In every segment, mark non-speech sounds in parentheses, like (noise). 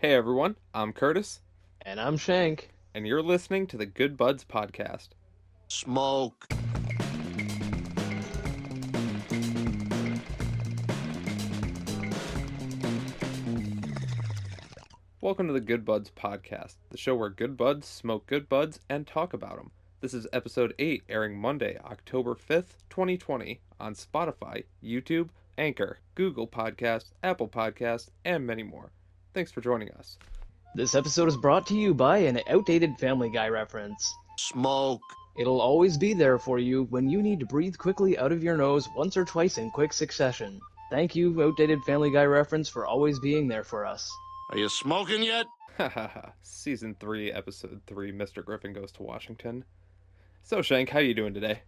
Hey everyone, I'm Curtis, And I'm Shank. and you're listening to the Good Buds Podcast. Smoke. Welcome to the Good Buds Podcast, the show where good buds smoke good buds and talk about them. This is episode 8, airing Monday, October 5th, 2020, on Spotify, YouTube, Anchor, Google Podcasts, Apple Podcasts, and many more. Thanks for joining us. This episode is brought to you by an outdated Family Guy reference. Smoke. It'll always be there for you when you need to breathe quickly out of your nose once or twice in quick succession. Thank you, outdated Family Guy reference, for always being there for us. Are you smoking yet? Season 3, Episode 3, Mr. Griffin Goes to Washington. So, Shank, how are you doing today?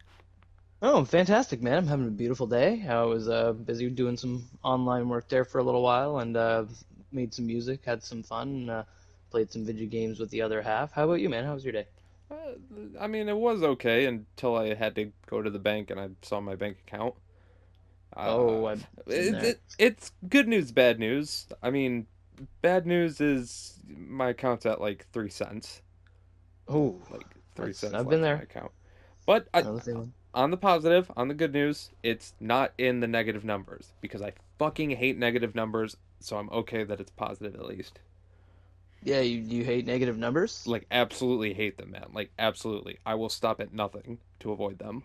Oh, I'm fantastic, man. I'm having a beautiful day. I was uh, busy doing some online work there for a little while and uh, made some music, had some fun, uh, played some video games with the other half. How about you, man? How was your day? Uh, I mean, it was okay until I had to go to the bank and I saw my bank account. Uh, oh, I've it, it, it's good news, bad news. I mean, bad news is my account's at like three cents, Oh, like three cents. I've been there. My account. But I, on the positive, on the good news, it's not in the negative numbers because I fucking hate negative numbers. So I'm okay that it's positive at least. Yeah, you, you hate negative numbers? Like absolutely hate them, man. Like absolutely, I will stop at nothing to avoid them.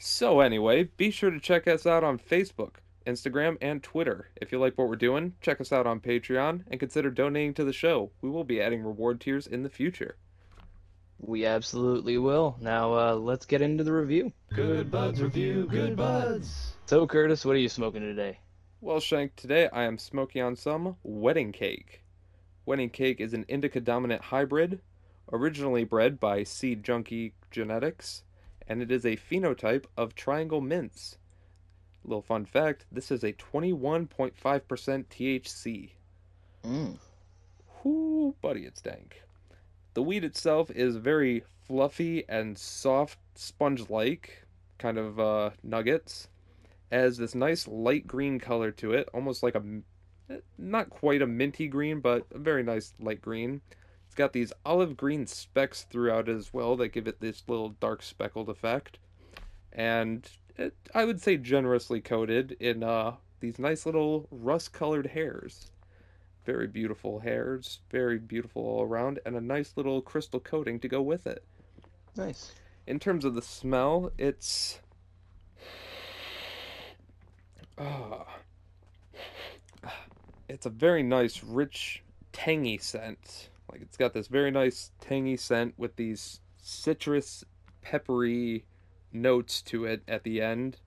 So anyway, be sure to check us out on Facebook, Instagram, and Twitter. If you like what we're doing, check us out on Patreon and consider donating to the show. We will be adding reward tiers in the future. We absolutely will. Now, uh, let's get into the review. Good Buds Review, Good Buds. So, Curtis, what are you smoking today? Well, Shank, today I am smoking on some wedding cake. Wedding cake is an indica dominant hybrid, originally bred by Seed Junky Genetics, and it is a phenotype of triangle mints. Little fun fact this is a 21.5% THC. Mm. Whoo, buddy, it's dank. The weed itself is very fluffy and soft, sponge like, kind of uh, nuggets. Has this nice light green color to it, almost like a. eh, Not quite a minty green, but a very nice light green. It's got these olive green specks throughout it as well that give it this little dark speckled effect. And it, I would say generously coated in uh, these nice little rust colored hairs very beautiful hairs, very beautiful all around, and a nice little crystal coating to go with it. Nice. In terms of the smell, it's ah, it's a very nice, rich, tangy scent. Like it's got this very nice tangy scent with these citrus, peppery notes to it at the end.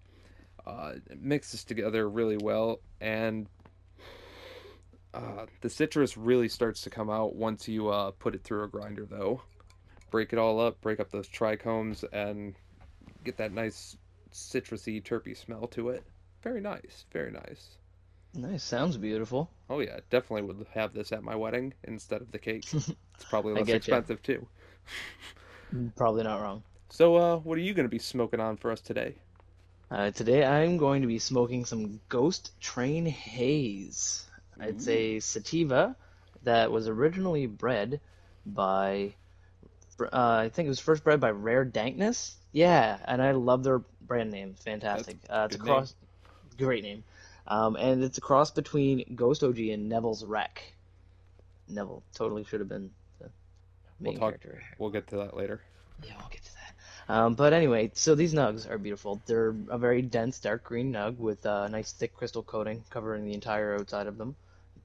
Uh, it mixes together really well, and uh, the citrus really starts to come out once you uh, put it through a grinder, though. Break it all up, break up those trichomes, and get that nice citrusy, terpy smell to it. Very nice, very nice. Nice. Sounds beautiful. Oh yeah, definitely would have this at my wedding instead of the cake. (laughs) It's probably less expensive too. Probably not wrong. So, uh, what are you going to be smoking on for us today? Uh, today I'm going to be smoking some Ghost Train Haze. It's a sativa that was originally bred by, uh, I think it was first bred by Rare Dankness. Yeah, and I love their brand name. Fantastic. Uh, it's a good name. cross, great name. Um, and it's a cross between Ghost OG and Neville's Wreck. Neville totally should have been the We'll main talk- character. We'll get to that later. Yeah, we'll get to that. Um, but anyway, so these nugs are beautiful. They're a very dense, dark green nug with a nice thick crystal coating covering the entire outside of them.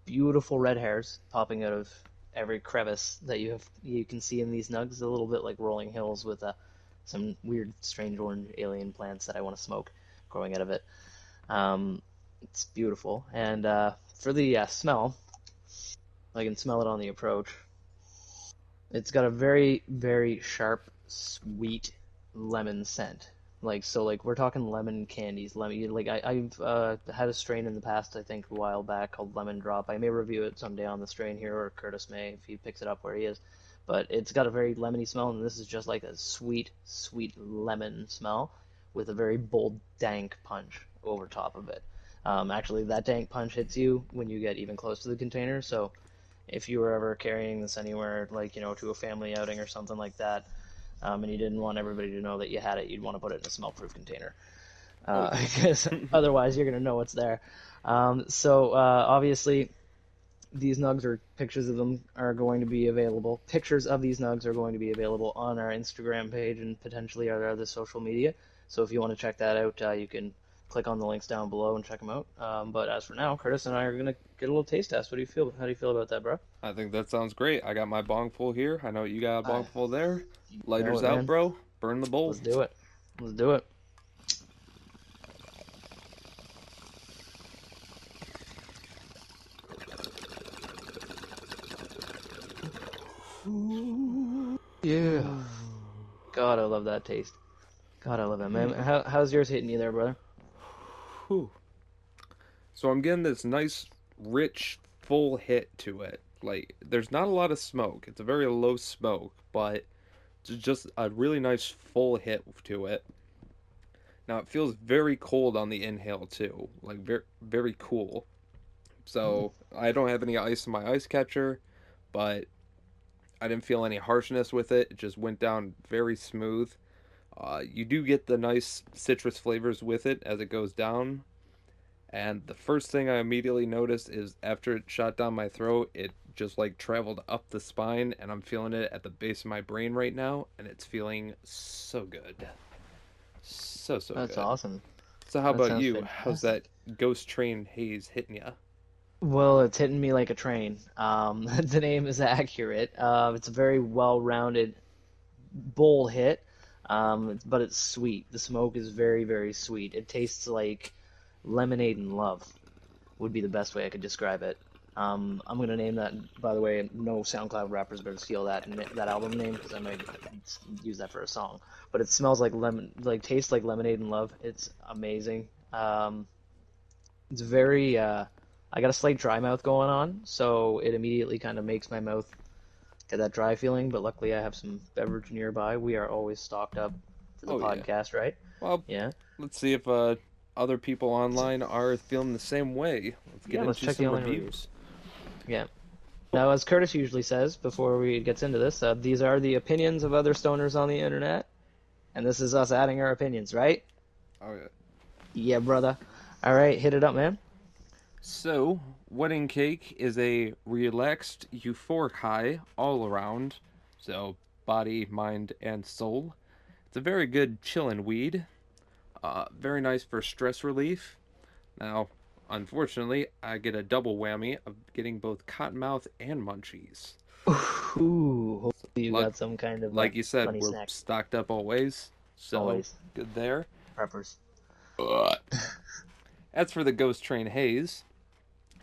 Beautiful red hairs popping out of every crevice that you have you can see in these nugs. A little bit like rolling hills with uh, some weird, strange orange alien plants that I want to smoke growing out of it. Um, it's beautiful, and uh, for the uh, smell, I can smell it on the approach. It's got a very, very sharp, sweet lemon scent. Like so, like we're talking lemon candies. Lemon, like I, I've uh, had a strain in the past, I think a while back called Lemon Drop. I may review it someday on the strain here, or Curtis may if he picks it up where he is. But it's got a very lemony smell, and this is just like a sweet, sweet lemon smell with a very bold, dank punch. over top of it. Um, actually, that dank punch hits you when you get even close to the container. So, if you were ever carrying this anywhere, like you know, to a family outing or something like that, um, and you didn't want everybody to know that you had it, you'd want to put it in a smell-proof container, uh, because (laughs) otherwise you're gonna know what's there. Um, so uh, obviously, these nugs or pictures of them are going to be available. Pictures of these nugs are going to be available on our Instagram page and potentially our other social media. So if you want to check that out, uh, you can click on the links down below and check them out. Um, but as for now, Curtis and I are gonna get a little taste test. What do you feel? How do you feel about that, bro? I think that sounds great. I got my bong full here. I know you got a bong I- full there. Lighters it, out, man. bro. Burn the bowl. Let's do it. Let's do it. Yeah. God, I love that taste. God, I love it, man. How, how's yours hitting you there, brother? Whew. So I'm getting this nice, rich, full hit to it. Like, there's not a lot of smoke. It's a very low smoke, but it's just a really nice full hit to it. Now it feels very cold on the inhale too, like very very cool. So I don't have any ice in my ice catcher, but I didn't feel any harshness with it. It just went down very smooth. Uh, you do get the nice citrus flavors with it as it goes down. And the first thing I immediately noticed is after it shot down my throat, it just like traveled up the spine, and I'm feeling it at the base of my brain right now, and it's feeling so good. So, so That's good. awesome. So, how That about you? How's that ghost train haze hitting ya? Well, it's hitting me like a train. Um, (laughs) the name is accurate. Uh, it's a very well-rounded bowl hit, um, but it's sweet. The smoke is very, very sweet. It tastes like lemonade and love, would be the best way I could describe it. Um, I'm gonna name that. By the way, no SoundCloud rappers better steal that that album name because I might use that for a song. But it smells like lemon, like tastes like lemonade and love. It's amazing. Um, it's very. Uh, I got a slight dry mouth going on, so it immediately kind of makes my mouth get that dry feeling. But luckily, I have some beverage nearby. We are always stocked up for the Oh, yeah. podcast, right? Well, Yeah. let's see if uh, other people online are feeling the same way. Let's get Yeah, let's into check the some reviews. Yeah. Now, as Curtis usually says before we gets into this, uh, these are the opinions of other stoners on the internet, and this is us adding our opinions, right? Oh yeah. Yeah, brother. All right, hit it up, man. So, wedding cake is a relaxed, euphoric high all around. So, body, mind, and soul. It's a very good chillin' weed. Uh, very nice for stress relief. Now, unfortunately, I get a double whammy of getting both cottonmouth and munchies. Ooh, hopefully you Like- got some kind of Like you said, we're snack. stocked up always. So, Always. good there. preppers. As for the Ghost Train Haze,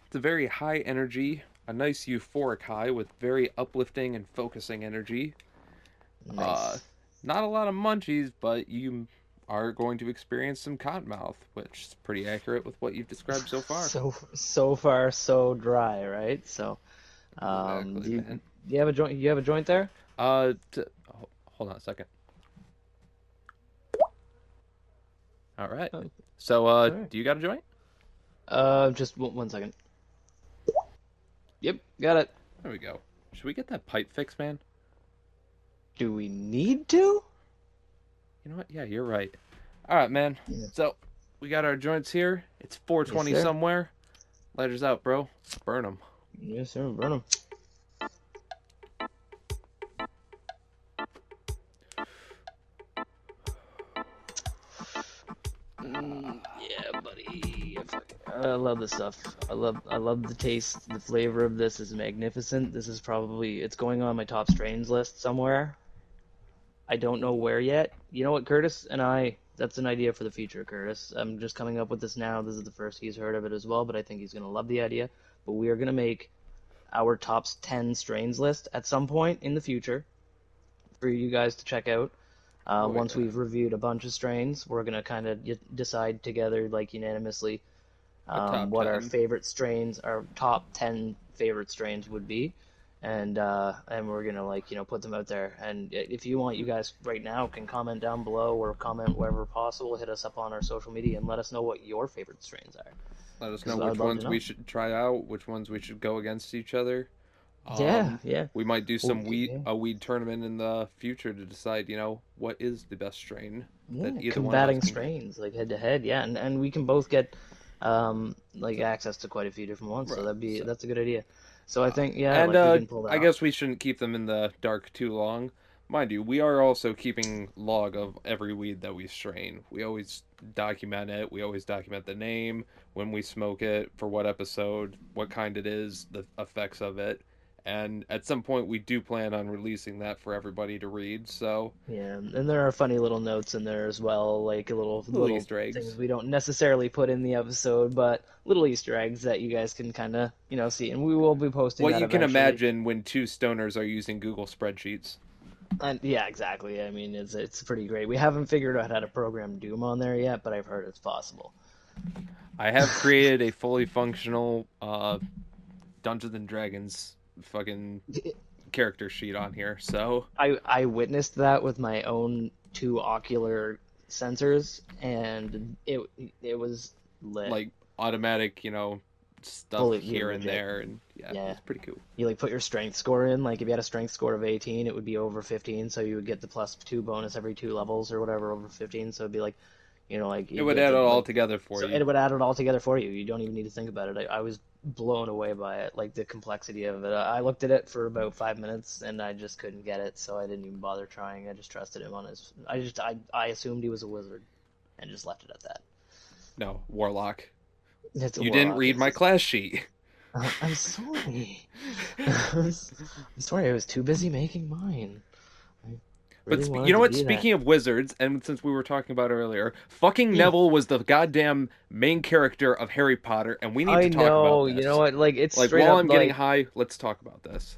it's a very high energy, a nice euphoric high with very uplifting and focusing energy. Nice. Uh, not a lot of munchies, but you are going to experience some cottonmouth, which is pretty accurate with what you've described so far. So so far so dry, right? So, um, Exactly, do you, do you have a joint? You have a joint there? Uh, t- ho- hold on a second. All right. Oh. So, uh, Alright. do you got a joint? Uh, just one, one second. Yep, got it. There we go. Should we get that pipe fixed, man? Do we need to? You know what? Yeah, you're right. All right, man. Yeah. So we got our joints here. It's 420 Yes, somewhere. Lighters out, bro. Burn them. Yes, sir. Burn 'em. I love this stuff. I love I love the taste. The flavor of this is magnificent. This is probably it's going on my top strains list somewhere. I don't know where yet. You know what, Curtis and I that's an idea for the future, Curtis. I'm just coming up with this now. This is the first he's heard of it as well, but I think he's gonna love the idea. But we are gonna make our top 10 strains list at some point in the future for you guys to check out. Uh, Oh, once yeah. we've reviewed a bunch of strains, we're gonna kind of y- decide together, like unanimously, um, what our favorite strains, our top 10 favorite strains would be. and uh, and we're gonna like you know put them out there. And if you want, you guys right now can comment down below or comment wherever possible. Hit us up on our social media and let us know what your favorite strains are. Let us know which ones know. we should try out, which ones we should go against each other. yeah, Um, yeah. We might do some Okay, weed a weed tournament in the future to decide, you know, what is the best strain. Yeah, that either one of us combating strains like head to head, yeah, and and we can both get um like access to quite a few different ones, so that'd be so- that's a good idea. So I think yeah, and like uh, we can pull that I off. guess we shouldn't keep them in the dark too long. Mind you, we are also keeping log of every weed that we strain. We always document it. We always document the name, when we smoke it, for what episode, what kind it is, the effects of it. And at some point, we do plan on releasing that for everybody to read. So Yeah, and there are funny little notes in there as well, like little Little little Easter eggs. things we don't necessarily put in the episode, but little Easter eggs that you guys can kind of you know see, and we will be posting. what you can imagine when two stoners are using Google spreadsheets. And yeah, exactly. I mean, it's it's pretty great. We haven't figured out how to program Doom on there yet, but I've heard it's possible. I have created a fully functional uh, Dungeons and Dragons fucking character sheet on here. So I I witnessed that with my own two ocular sensors, and it it was lit. like automatic, you know, stuff here and there, and yeah, Yeah. it's pretty cool. you like put your strength score in. Like if you had a strength score of 18, it would be over 15, so you would get the plus two bonus every two levels or whatever over 15. So it'd be like, you know, like It would add it all together for so you. it would add it all together for you. You don't even need to think about it. I, I was blown away by it, like the complexity of it. I looked at it for about five minutes and I just couldn't get it, so I didn't even bother trying. I just trusted him on his. I just I I assumed he was a wizard, and just left it at that. No, Warlock. You didn't read my class sheet. (laughs) I'm sorry. (laughs) I'm sorry. I was too busy making mine. But sp- you know what? be that. Speaking of wizards, and since we were talking about earlier, fucking Neville was the goddamn main character of Harry Potter, and we need I to talk know. about this. You know what? Like it's Like while up, I'm getting high, let's talk about this.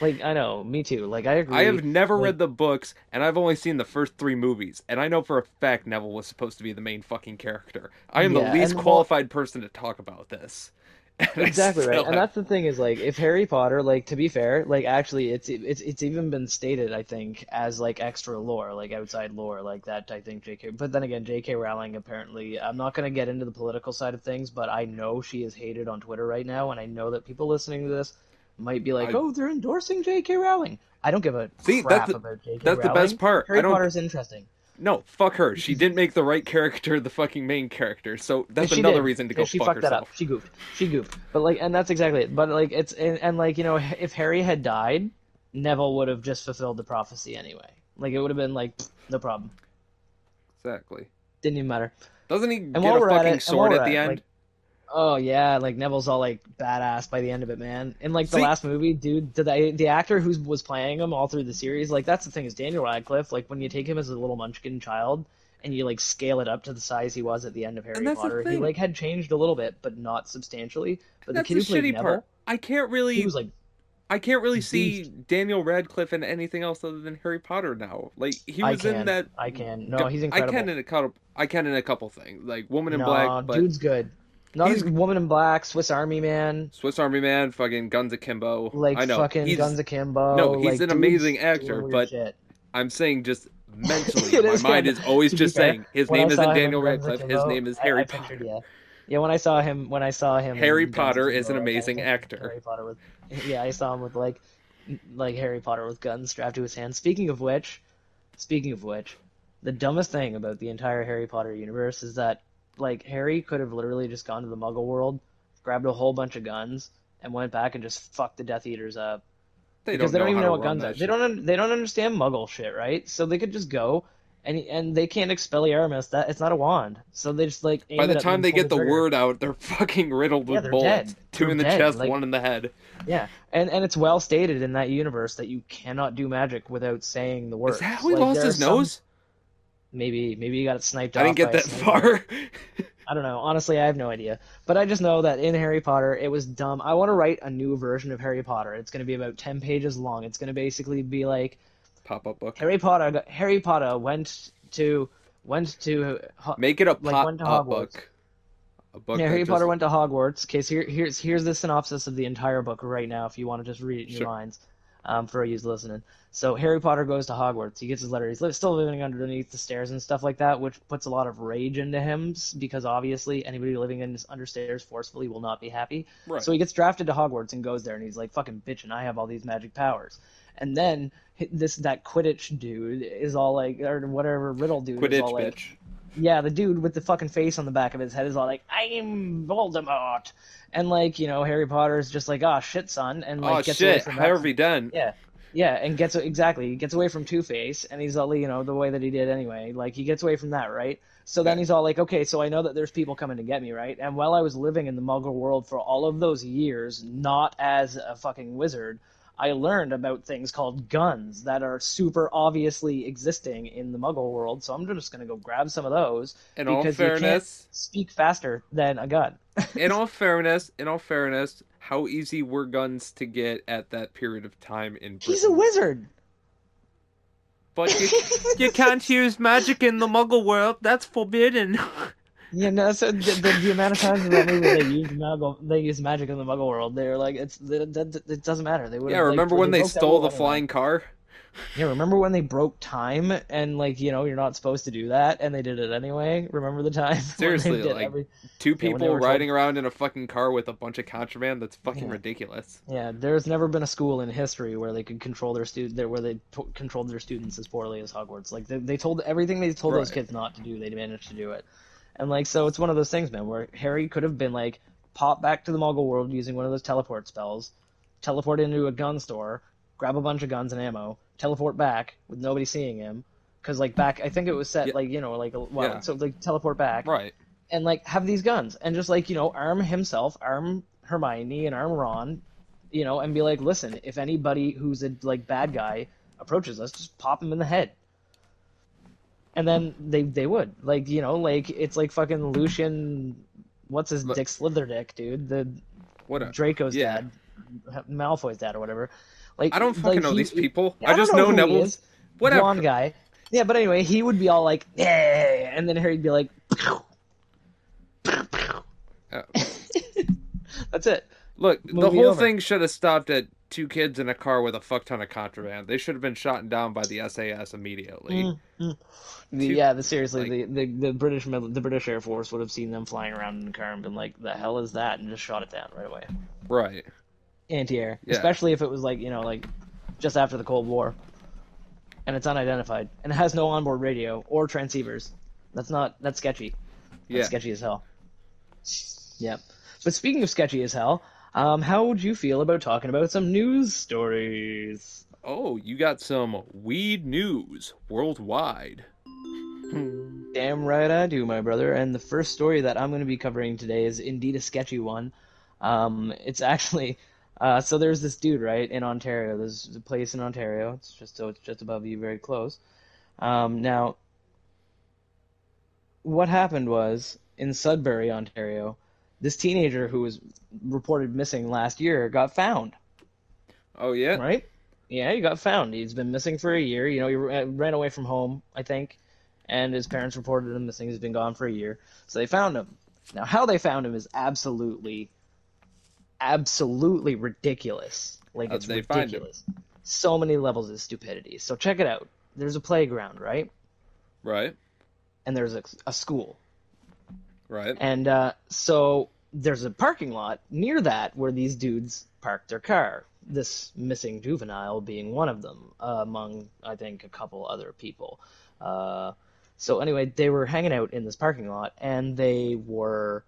like I know. Me too. Like I agree. I have never like- read the books, and I've only seen the first three movies, and I know for a fact Neville was supposed to be the main fucking character. I am Yeah, the least and the qualified person to talk about this. (laughs) Exactly right. still and that's the thing is like if harry potter like to be fair like actually it's it's it's even been stated i think as like extra lore like outside lore like that i think jk but then again jk rowling apparently i'm not going to get into the political side of things but i know she is hated on twitter right now and i know that people listening to this might be like I- oh they're endorsing jk rowling. I don't give a See, crap the- about jk that's the best part. harry potter's interesting No, fuck her. She didn't make the right character the fucking main character, so that's another did. reason to Yeah, go she fuck fucked that herself. up. She goofed. She goofed. But like, and that's exactly it. But like, it's and, and like you know, if Harry had died, Neville would have just fulfilled the prophecy anyway. Like it would have been like no problem. Exactly. Didn't even matter. Doesn't he while get a fucking it- sword while at the end? like- Oh yeah, like Neville's all like badass by the end of it, man. In like the See- last movie, dude, the the actor who was playing him all through the series, like that's the thing is Daniel Radcliffe. Like when you take him as a little munchkin child and you like scale it up to the size he was at the end of Harry Potter, he like had changed a little bit, but not substantially. But That's the kid who played shitty Neville, part. I can't really he was like I can't really see Daniel Radcliffe in anything else other than Harry Potter now. Like he was can, in that I can. No, he's incredible. I can in a couple I can in a couple things. Like Woman in no, Black, but dude's good. Not He's- Woman in Black, Swiss Army Man, Swiss Army Man, fucking Guns Akimbo. like I know. fucking he's, Guns Akimbo. No, he's like, an amazing actor, but shit. I'm saying just mentally, (laughs) my mind is always (laughs) just fair, saying his name isn't Daniel Radcliffe. His name is Harry I Potter. pictured, yeah. Yeah, when I saw him, when I saw him, Harry Potter is an amazing actor. Harry Potter with, yeah, I saw him with like, like Harry Potter with guns strapped to his hand. Speaking of which, speaking of which, the dumbest thing about the entire Harry Potter universe is that like Harry could have literally just gone to the Muggle world, grabbed a whole bunch of guns, and went back and just fucked the Death Eaters up They because don't they don't even know what guns are. They don't they don't understand Muggle shit, right? So they could just go. And, and they can't Expelliarmus. That it's not a wand, so they just like. Aim By the time they get the trigger. word out, they're (laughs) fucking riddled Yeah, with they're bullets. dead. 2 in the dead, chest, like- one in the head. Yeah, and and it's well stated in that universe that you cannot do magic without saying the words. Is that how he Like, lost his some- nose? Maybe maybe he got it sniped I didn't get that far. (laughs) I don't know. Honestly, I have no idea. But I just know that in Harry Potter, it was dumb. I want to write a new version of Harry Potter. It's going to be about ten pages long. It's going to basically be like Pop up book. Harry Potter. Harry Potter went to went to. Make it a like, pop-up Hogwarts. book. A book yeah, Harry just- Potter went to Hogwarts. Okay, so here, here's here's the synopsis of the entire book right now. If you want to just read it in your Sure. Um, for you listening. So Harry Potter goes to Hogwarts. He gets his letter. He's li- still living underneath the stairs and stuff like that, which puts a lot of rage into him because obviously anybody living in under stairs forcefully will not be happy. Right. So he gets drafted to Hogwarts and goes there, and he's like, "Fucking bitch!" And I have all these magic powers. And then this that Quidditch dude is all like, or whatever Riddle dude is Quidditch all like, bitch. Yeah, the dude with the fucking face on the back of his head is all like, "I'm Voldemort," and like you know, Harry Potter's just like, "Oh shit, son," and like oh gets away from shit, from Harvey Dent. Yeah, yeah, and gets exactly he gets away from Two Face, and he's all you know the way that he did anyway. Like he gets away from that, right? So then he's all like, "Okay, so I know that there's people coming to get me, right?" And while I was living in the Muggle world for all of those years, not as a fucking wizard. I learned about things called guns that are super obviously existing in the Muggle world, so I'm just gonna go grab some of those In all because you can't fairness, speak faster than a gun. (laughs) in all fairness, in all fairness, how easy were guns to get at that period of time in Britain? He's a wizard. But you, (laughs) you can't use magic in the Muggle world. That's forbidden. (laughs) Yeah, no. So the, the, the amount of times in that movie they use Muggle, they use magic in the Muggle world, they're like, it's that, that, it doesn't matter. They would. yeah, remember when they that stole the anyway. flying car? Yeah, remember when they broke time and like you know you're not supposed to do that and they did it anyway. Remember the time? (laughs) Seriously, like- every- Two Yeah, people told- riding around in a fucking car with a bunch of contraband. That's fucking Yeah. ridiculous. Yeah, there's never been a school in history where they could control their student where they controlled their students as poorly as Hogwarts. Like they, they told everything they told those kids not to do, they managed to do it. And like so, it's one of those things, man, where Harry could have been like pop back to the Muggle world using one of those teleport spells, teleport into a gun store, grab a bunch of guns and ammo, teleport back with nobody seeing him. Because like back, I think it was set Yeah. like you know like a- well, Yeah. so like teleport back Right. and like have these guns and just like you know arm himself arm hermione and arm ron you know and be like listen if anybody who's a like bad guy approaches us just pop him in the head and then they they would like you know like it's like fucking lucian what's his Look- dick slitherdick dude the What a. draco's yeah. dad malfoy's dad or whatever like I don't fucking like, know he- these people. I, I, just know, who he Neville's. is. Whatever. blonde guy yeah but anyway he would be all like yeah and then harry'd be like Uh, (laughs) that's it Look, the whole over. thing should have stopped at two kids in a car with a fuck ton of contraband. They should have been shot down by the SAS immediately. Mm, mm. The- Two- yeah, the, seriously, like- the, the the British the British Air Force would have seen them flying around in a car and been like, "The hell is that?" and just shot it down right away. Right. Anti-air, Yeah. especially if it was like you know like just after the Cold War, and it's unidentified and it has no onboard radio or transceivers. That's not that's sketchy. That's Yeah. sketchy as hell. Yep. But speaking of sketchy as hell, um, how would you feel about talking about some news stories? Oh, you got some weed news worldwide. Damn right I do, my brother. And the first story that I'm going to be covering today is indeed a sketchy one. Um, it's actually uh, so there's this dude right in Ontario. There's a place in Ontario. It's just so it's just above you, very close. Um, now, what happened was in Sudbury, Ontario, this teenager who was reported missing last year got found Oh yeah. right? Yeah, he got found. He's been missing for a year. You know, he ran away from home, I think, and his parents reported him missing. He's been gone for a year, so they found him. Now, how they found him is absolutely, absolutely ridiculous. Like How'd it's they find him? ridiculous. So many levels of stupidity. So check it out. There's a playground, right? Right. And there's a, a school. Right. And uh, so there's a parking lot near that where these dudes parked their car. This missing juvenile being one of them, uh, among I think a couple other people. Uh, so anyway, they were hanging out in this parking lot and they were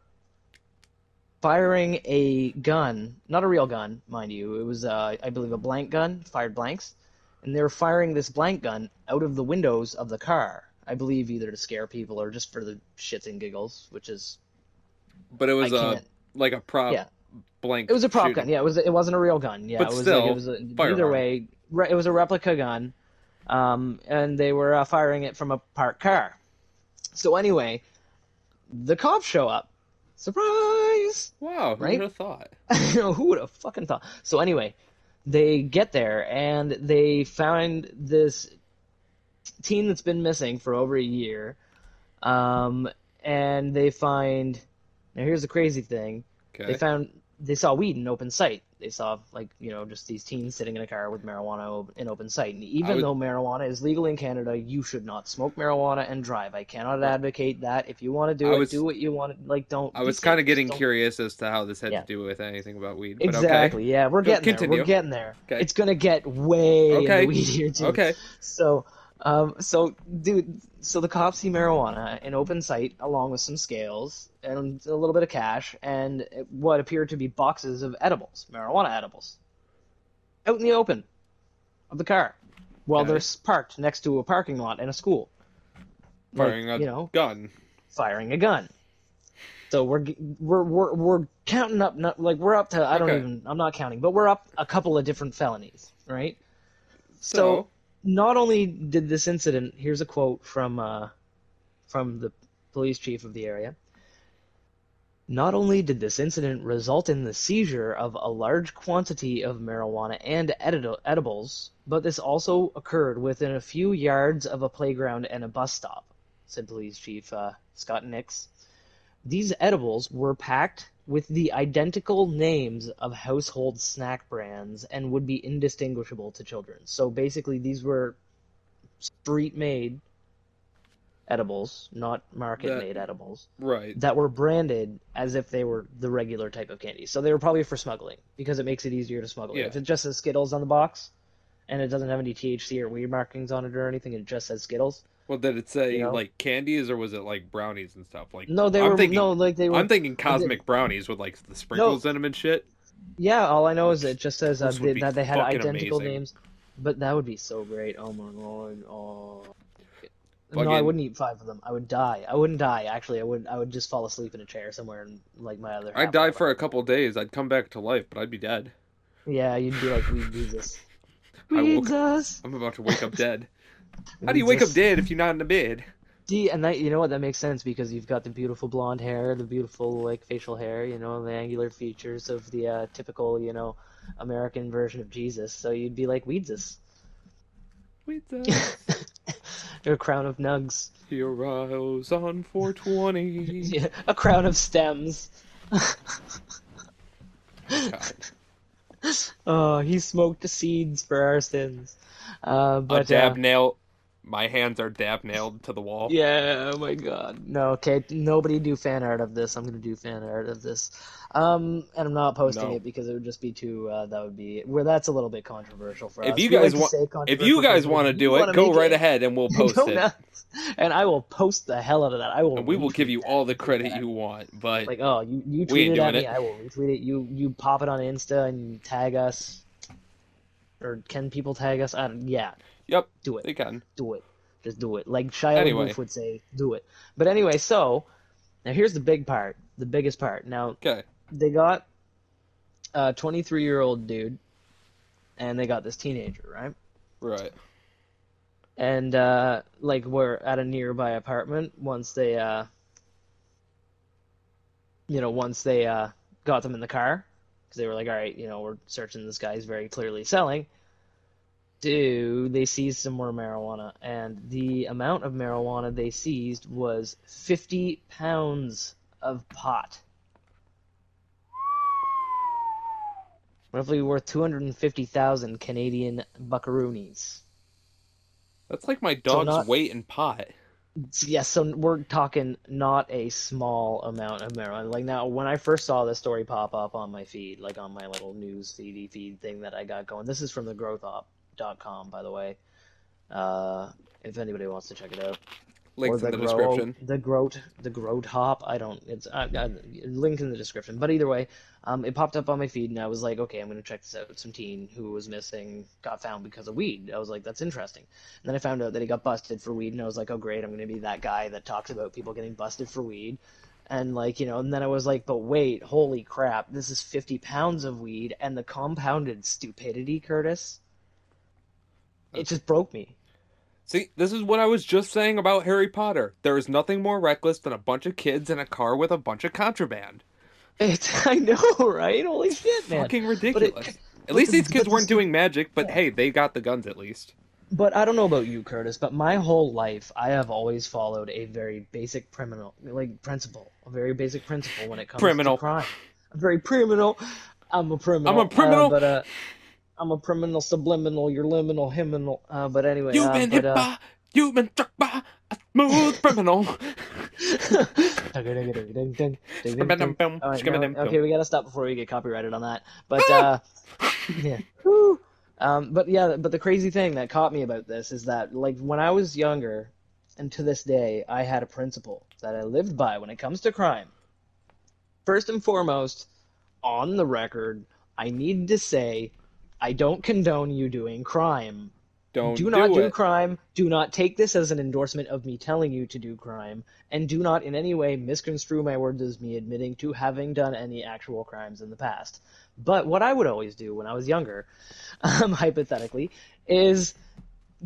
firing a gun, not a real gun, mind you. It was, uh, I believe, a blank gun, fired blanks, and they were firing this blank gun out of the windows of the car. I believe either to scare people or just for the shits and giggles, which is But it was I a can't. like a prop Yeah. blank. It was a prop shooting. gun. Yeah, it was. It wasn't a real gun. Yeah, But it was still, like it was a, either way. Re- it was a replica gun, um, and they were uh, firing it from a parked car. So anyway, the cops show up. Surprise! Wow. Who Right? would have thought? (laughs) Who would have fucking thought? So anyway, they get there and they find this teen that's been missing for over a year, um, and they find Now here's the crazy thing: Okay. they found they saw weed in open sight. They saw like you know just these teens sitting in a car with marijuana in open sight. And even would- though marijuana is legal in Canada, you should not smoke marijuana and drive. I cannot advocate that. If you want to do I it, was- do what you want. Like don't. I was kind of getting curious as to how this had Yeah. to do with anything about weed. But Exactly. Yeah, we're getting there. continue. We're getting there. Okay. It's gonna get way Okay. the weed here too. Okay. Okay. So, um, so dude, so the cops see marijuana in open sight along with some scales and a little bit of cash and what appeared to be boxes of edibles, marijuana edibles, out in the open of the car while Okay. they're parked next to a parking lot in a school. Like, Firing a you know, gun. firing a gun. So we're we're we're we're counting up not, like we're up to I don't Okay. even I'm not counting, but we're up a couple of different felonies, right? So, So not only did this incident, here's a quote from uh, from the police chief of the area. Not only did this incident result in the seizure of a large quantity of marijuana and edibles, but this also occurred within a few yards of a playground and a bus stop, said Police Chief uh, Scott Nix. These edibles were packed with the identical names of household snack brands and would be indistinguishable to children. So basically, these were street made edibles, not market made edibles, right. that were branded as if they were the regular type of candy. So they were probably for smuggling because it makes it easier to smuggle. Yeah. If it just says Skittles on the box and it doesn't have any THC or weed markings on it or anything, it just says Skittles. Well, did it say You know? like candies or was it like brownies and stuff? Like No, they I'm were thinking, no like they were. I'm thinking cosmic brownies with like the sprinkles in them and shit. Yeah, all I know is it just says uh, they, that they had identical amazing. names. But that would be so great. Oh my god. Oh. No, I wouldn't eat five of them. I would die. I wouldn't die. Actually, I would. I would just fall asleep in a chair somewhere and like my other. I'd die for a couple days. I'd come back to life, but I'd be dead. Yeah, you'd be like, we Jesus. (laughs) I We woke- Jesus. I'm about to wake up dead. How do you wake up dead if you're not in the bed? (laughs) See, and that you know what that makes sense because you've got the beautiful blonde hair, the beautiful like facial hair, you know, the angular features of the uh, typical, you know, American version of Jesus. So you'd be like Weedsus. (laughs) or a crown of nugs. Heroes on 420. (laughs) Yeah, a crown of stems. God. Oh, he smoked the seeds for our sins. Uh, A but dab uh, nail. My hands are dab nailed to the wall. yeah, oh my god. No, okay, nobody do fan art of this. I'm gonna do fan art of this. Um, and I'm not posting No. it because it would just be too. Uh, that would be where that's a little bit controversial for us. If you We like guys to want, if you guys want to if do you it, wanna go right it- ahead and we'll (laughs) post Go it. nuts. And I will post the hell out of that. I will. And we will give you all the credit you want. But Like, oh, you you tweet it at me, it. I will retweet it. You you pop it on Insta and tag us, or can people tag us? I don't, yeah, yep, do it, they can. do it, just do it. Like Shia Anyway. LaBeouf would say, do it. But anyway, so now here's the big part, the biggest part. Now Okay. they got a 23 year old dude, and they got this teenager, right? Right. and uh like we're at a nearby apartment once they uh you know once they uh got them in the car because they were like all right you know we're searching this guy's very clearly selling dude they seized some more marijuana and the amount of marijuana they seized was 50 pounds of pot roughly worth 250,000 Canadian buckaroonies That's like my dog's not- weight in pot. Yes, so we're talking not a small amount of marijuana. Like now, when I first saw this story pop up on my feed, like on my little news feedy feed thing that I got going, this is from the growthop.com, by the way. Uh, if anybody wants to check it out, Links or in the description. The Groat, the Groat Hop. I don't. It's I, I, link in the description. But either way, um, it popped up on my feed, and I was like, okay, I'm gonna check this out. Some teen who was missing got found because of weed. I was like, that's interesting. And then I found out that he got busted for weed, and I was like, oh great, I'm gonna be that guy that talks about people getting busted for weed. And like you know, and then I was like, but wait, holy crap, this is 50 pounds of weed, and the compounded stupidity, Curtis. It just broke me. See, this is what I was just saying about Harry Potter. There is nothing more reckless than a bunch of kids in a car with a bunch of contraband. It's, (laughs) I know, right? Holy shit, man! Fucking ridiculous. it- at least the- these kids weren't doing magic, but hey, they got the guns at least. But I don't know about you, Curtis, but my whole life I have always followed a very basic criminal like principle, a very basic principle when it comes Criminal. to crime. A very criminal. I'm a criminal. I'm a criminal. uh, but uh, I'm a criminal subliminal. You're liminal, hyminal. Uh, but anyway, You've uh, been but, hit uh, by, you've been struck by a smooth (laughs) criminal. Skibidi-dum-bum, All right, skibidi-dum-bum. no, okay, we gotta stop before we get copyrighted on that. But uh, (laughs) yeah, um, but yeah, but the crazy thing that caught me about this is that like when I was younger, and to this day, I had a principle that I lived by when it comes to crime. First and foremost, on the record, I need to say, I don't condone you doing crime. Don't do not do it. crime. Do not take this as an endorsement of me telling you to do crime, and do not in any way misconstrue my words as me admitting to having done any actual crimes in the past. But what I would always do when I was younger, (laughs) um, hypothetically, is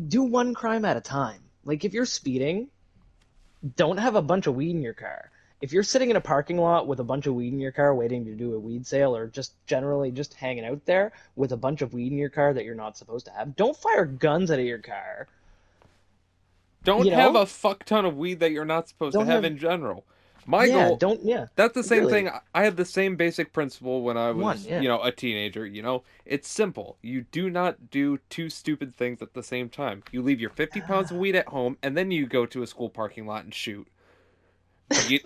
do one crime at a time. Like if you're speeding, don't have a bunch of weed in your car. If you're sitting in a parking lot with a bunch of weed in your car waiting to do a weed sale or just generally just hanging out there with a bunch of weed in your car that you're not supposed to have, don't fire guns out of your car. Don't you know? have a fuck ton of weed that you're not supposed Don't to have, have- in general. My yeah, goal. don't yeah. That's the same really. thing. I- had the same basic principle when I was, One, yeah. you know, a teenager. You know, it's simple. You do not do two stupid things at the same time. You leave your 50 pounds of (sighs) weed at home, and then you go to a school parking lot and shoot. You,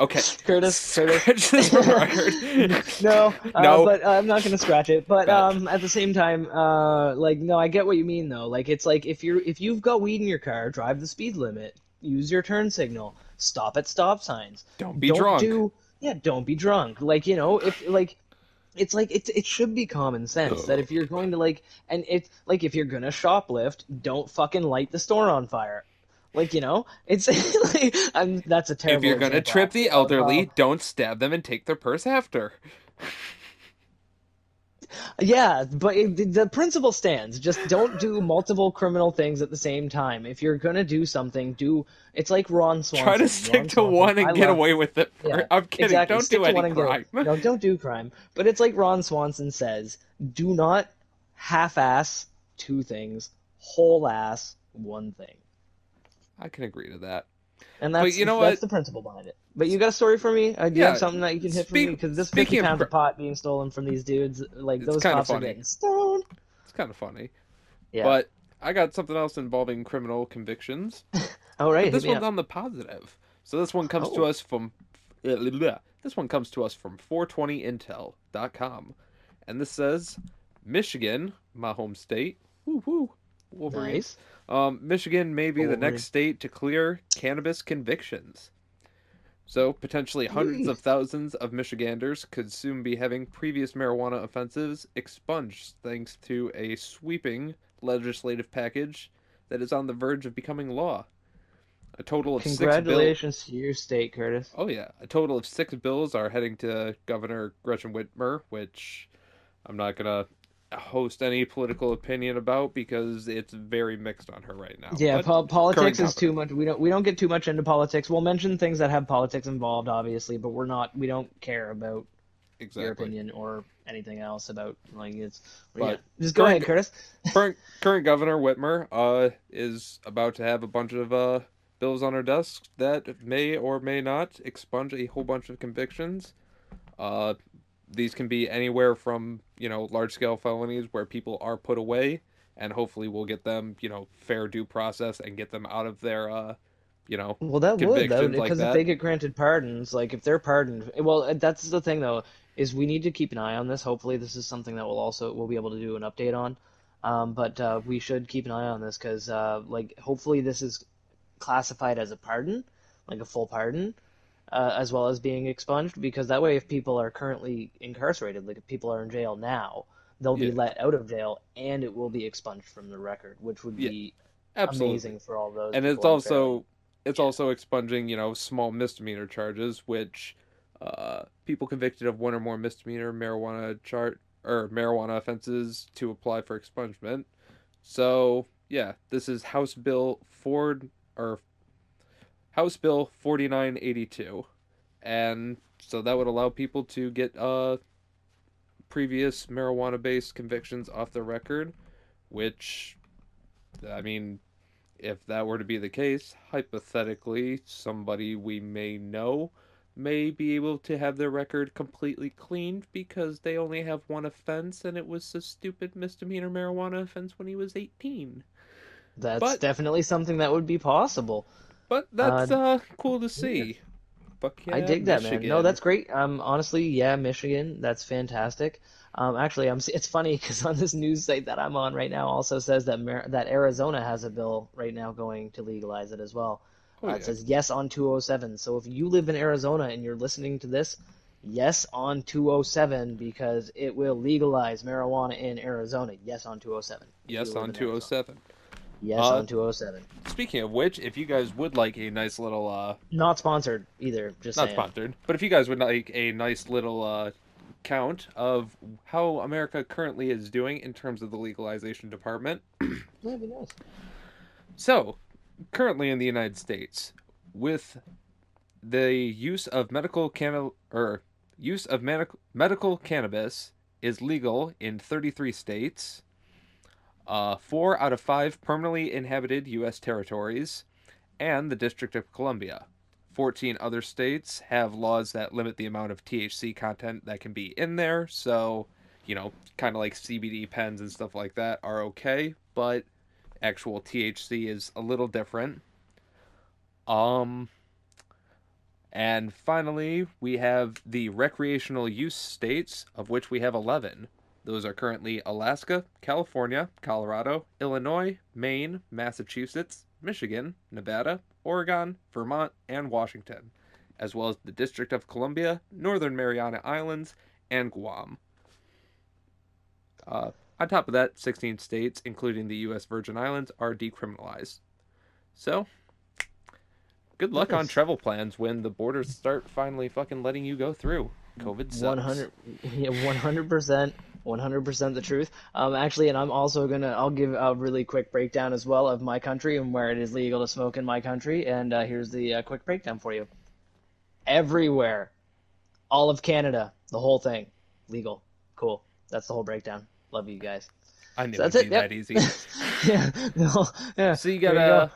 okay. (laughs) Curtis, Curtis. (laughs) No, uh, No. but uh, I'm not gonna scratch it. But um, at the same time, uh, like no, I get what you mean though. Like it's like if you're if you've got weed in your car, drive the speed limit, use your turn signal, stop at stop signs. Don't be don't drunk. Do, yeah, don't be drunk. Like you know, if like. It's like it, it should be common sense that if you're going to like and it's like if you're gonna shoplift, don't fucking light the store on fire. Like you know, it's (laughs) like I'm, that's a terrible. If you're gonna example, trip the elderly, um, don't stab them and take their purse after. Yeah, but it, the- principle stands. Just don't do multiple criminal things at the same time. If you're gonna do something, do. It's like Ron Swanson. Try to Ron stick to Swanson, one and I get love- away with it. Yeah, I'm kidding. Exactly. Don't stick do any one and get away. crime. No, don't do crime. But it's like Ron Swanson says: do not half-ass two things, whole-ass one thing. I can agree to that. And that's you know that's what? the principle behind it. But you got a story for me? Uh, do you Yeah, have something that you can hit for speak- me? Because this 50 pounds of pot being stolen from these dudes, like It's those are funny. getting stoned. It's kind of funny. Yeah. But I got something else involving criminal convictions. (laughs) All right. But this one's up. on the positive. So this one comes to Oh. us from uh, blah, (laughs) blah. this one comes to us from 420intel.com. And this says Michigan, my home state. Woo woo. Wolverine. Nice. Um, Michigan may be the next state to clear cannabis convictions. So, potentially hundreds of thousands of Michiganders could soon be having previous marijuana offenses expunged thanks to a sweeping legislative package that is on the verge of becoming law. A total of. Congratulations to your state, Curtis. Oh yeah, a total of six bills are heading to Governor Gretchen Whitmer, which I'm not gonna host any political opinion about because it's very mixed on her right now. Yeah, po- politics is too much. We don't we don't get too much into politics. We'll mention things that have politics involved, obviously, but we're not. We don't care about your opinion or anything else about like it's. But yeah. Just go current- ahead, Curtis. (laughs) current current Governor Whitmer uh is about to have a bunch of uh bills on her desk that may or may not expunge a whole bunch of convictions. Uh, these can be anywhere from you know large scale felonies where people are put away, and hopefully we'll get them you know fair due process and get them out of their uh you know Well, that would though, convictions like because that. if they get granted pardons, like if they're pardoned, well, that's the thing though, is we need to keep an eye on this. Hopefully, this is something that we'll also we'll be able to do an update on. Um, but uh, we should keep an eye on this because, uh, like, hopefully this is classified as a pardon, like a full pardon, uh, as well as being expunged. Because that way, if people are currently incarcerated, like if people are in jail now, they'll be let out of jail and it will be expunged from the record, which would Yeah, be absolutely. amazing for all those. and it's also it's Yeah. also expunging you know small misdemeanor charges which uh, people convicted of one or more misdemeanor marijuana chart or marijuana offenses to apply for expungement so yeah this is house bill ford or house bill 4982 and so that would allow people to get uh previous marijuana based convictions off the record which I mean, if that were to be the case, hypothetically, somebody we may know may be able to have their record completely cleaned because they only have one offense and it was a stupid misdemeanor marijuana offense when he was 18. That's But- definitely something that would be possible. But that's uh, cool to see. Fuck yeah, I dig that, man. No, that's great. Um, honestly, yeah, Michigan, that's fantastic. Um, actually, I'm. (laughs) It's funny because on this news site that I'm on right now also says that Mar- that Arizona has a bill right now going to legalize it as well. Oh, Uh, yeah. It says yes on 207. So if you live in Arizona and you're listening to this, yes on 207 because it will legalize marijuana in Arizona. Yes on 207. Yes on in Arizona. 207. Yes Uh, on 207. Speaking of which, if you guys would like a nice little uh Not sponsored either. Just not saying. sponsored, but if you guys would like a nice little uh count of how America currently is doing in terms of the legalization department. (clears throat) That'd be nice. So, currently in the United States, with the use of medical canna or use of medical medical cannabis is legal in 33 states. Uh, four out of five permanently inhabited U.S. territories, and the District of Columbia. 14 other states have laws that limit the amount of THC content that can be in there, so, you know, kind of like CBD pens and stuff like that are okay, but actual THC is a little different. Um and finally, we have the recreational use states of which we have 11. Those are currently Alaska, California, Colorado, Illinois, Maine, Massachusetts, Michigan, Nevada, Oregon, Vermont, and Washington, as well as the District of Columbia, Northern Mariana Islands, and Guam. Uh, on top of that, 16 states, including the U.S. Virgin Islands, are decriminalized. So, good luck on travel plans when the borders start finally fucking letting you go through. COVID sucks. One hundred, yeah, one hundred percent, one hundred percent the truth. Um, actually, and I'm also gonna, I'll give a really quick breakdown as well of my country and where it is legal to smoke in my country. And uh, here's the uh, quick breakdown for you. Everywhere, all of Canada, the whole thing, legal. Cool. That's the whole breakdown. Love you guys. I knew So that's be it, yep. that easy. (laughs) yeah. (laughs) No. Yeah. So you got you go.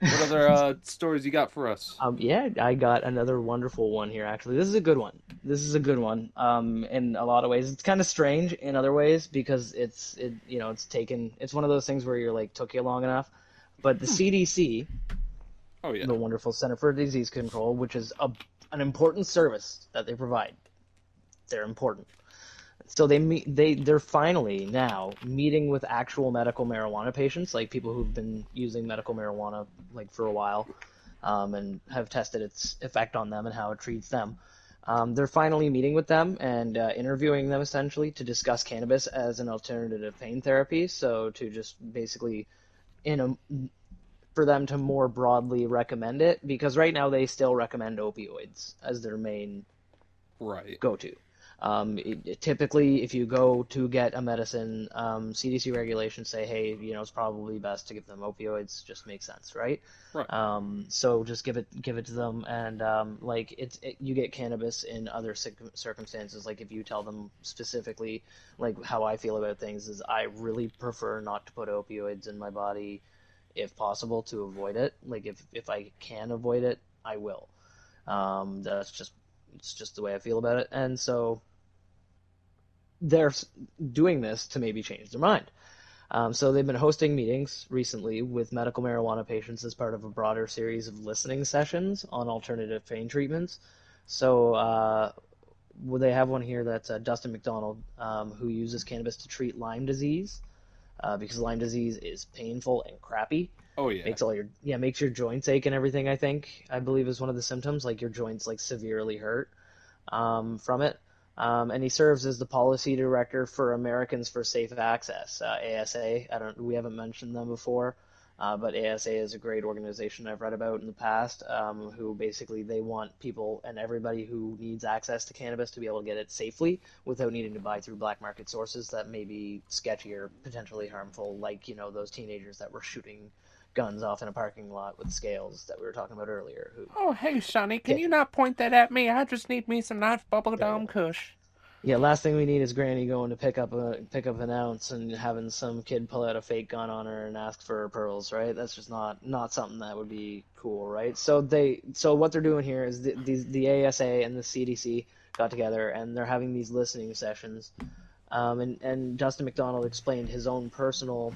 What other uh, stories you got for us? Um, yeah, I got another wonderful one here. Actually, this is a good one. This is a good one. Um, in a lot of ways, it's kind of strange in other ways because it's it you know it's taken. It's one of those things where you're like took you long enough, but the CDC, Oh yeah. the wonderful Center for Disease Control, which is a an important service that they provide. They're important. So they meet they they're finally now meeting with actual medical marijuana patients, like people who've been using medical marijuana like for a while, um, and have tested its effect on them and how it treats them. Um, they're finally meeting with them and uh, interviewing them essentially to discuss cannabis as an alternative pain therapy. So to just basically, in a for them to more broadly recommend it because right now they still recommend opioids as their main Right. go to. Um, it, typically, if you go to get a medicine, um, CDC regulations say, hey, you know, it's probably best to give them opioids. Just makes sense, right? Right. Um, so just give it, give it to them, and um, like it's, it, you get cannabis in other circumstances. Like if you tell them specifically, like how I feel about things is, I really prefer not to put opioids in my body, if possible, to avoid it. Like if if I can avoid it, I will. Um, that's just it's just the way I feel about it. And so they're doing this to maybe change their mind. Um, so they've been hosting meetings recently with medical marijuana patients as part of a broader series of listening sessions on alternative pain treatments. So uh, well, they have one here that's uh, Dustin McDonald, um, who uses cannabis to treat Lyme disease, uh, because Lyme disease is painful and crappy Oh yeah. makes all your yeah makes your joints ache and everything i think i believe is one of the symptoms like your joints like severely hurt um, from it um, and he serves as the policy director for americans for safe access uh, asa i don't we haven't mentioned them before uh, but asa is a great organization i've read about in the past um, who basically they want people and everybody who needs access to cannabis to be able to get it safely without needing to buy through black market sources that may be sketchy or potentially harmful like you know those teenagers that were shooting guns off in a parking lot with scales that we were talking about earlier. Who, Oh, hey, Sonny, can Yeah. you not point that at me? I just need me some nice bubblegum kush. Yeah, last thing we need is Granny going to pick up a pick up an ounce and having some kid pull out a fake gun on her and ask for pearls, right? That's just not not something that would be cool, right? So they so what they're doing here is the the, the ASA and the CDC got together and they're having these listening sessions. Um, and and Justin McDonald explained his own personal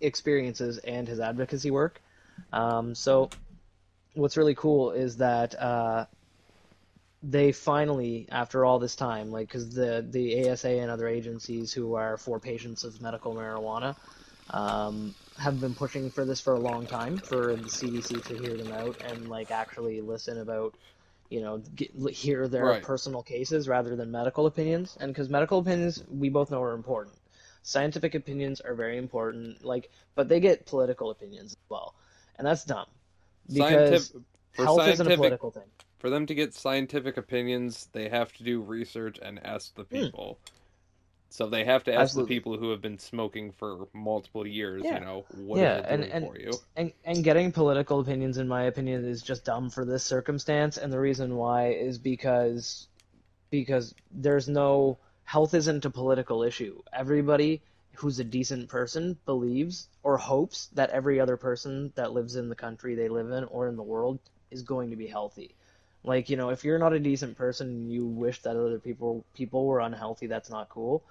experiences and his advocacy work. Um, so what's really cool is that uh, they finally, after all this time, like because the the ASA and other agencies who are for patients of medical marijuana um, have been pushing for this for a long time for the CDC to hear them out and like actually listen about you know get, hear their Right. personal cases rather than medical opinions. And because medical opinions we both know are important. Scientific opinions are very important like but they get political opinions as well. And that's dumb. Because health isn't a political thing for them to get scientific opinions, they have to do research and ask the people. So they have to ask Hmm. Absolutely. the people who have been smoking for multiple years, Yeah. you know, what Yeah, is it and- doing and- for you? and and getting political opinions in my opinion is just dumb for this circumstance and the reason why is because because there's no health isn't a political issue everybody who's a decent person believes or hopes that every other person that lives in the country they live in or in the world is going to be healthy like you know if you're not a decent person and you wish that other people people were unhealthy that's not cool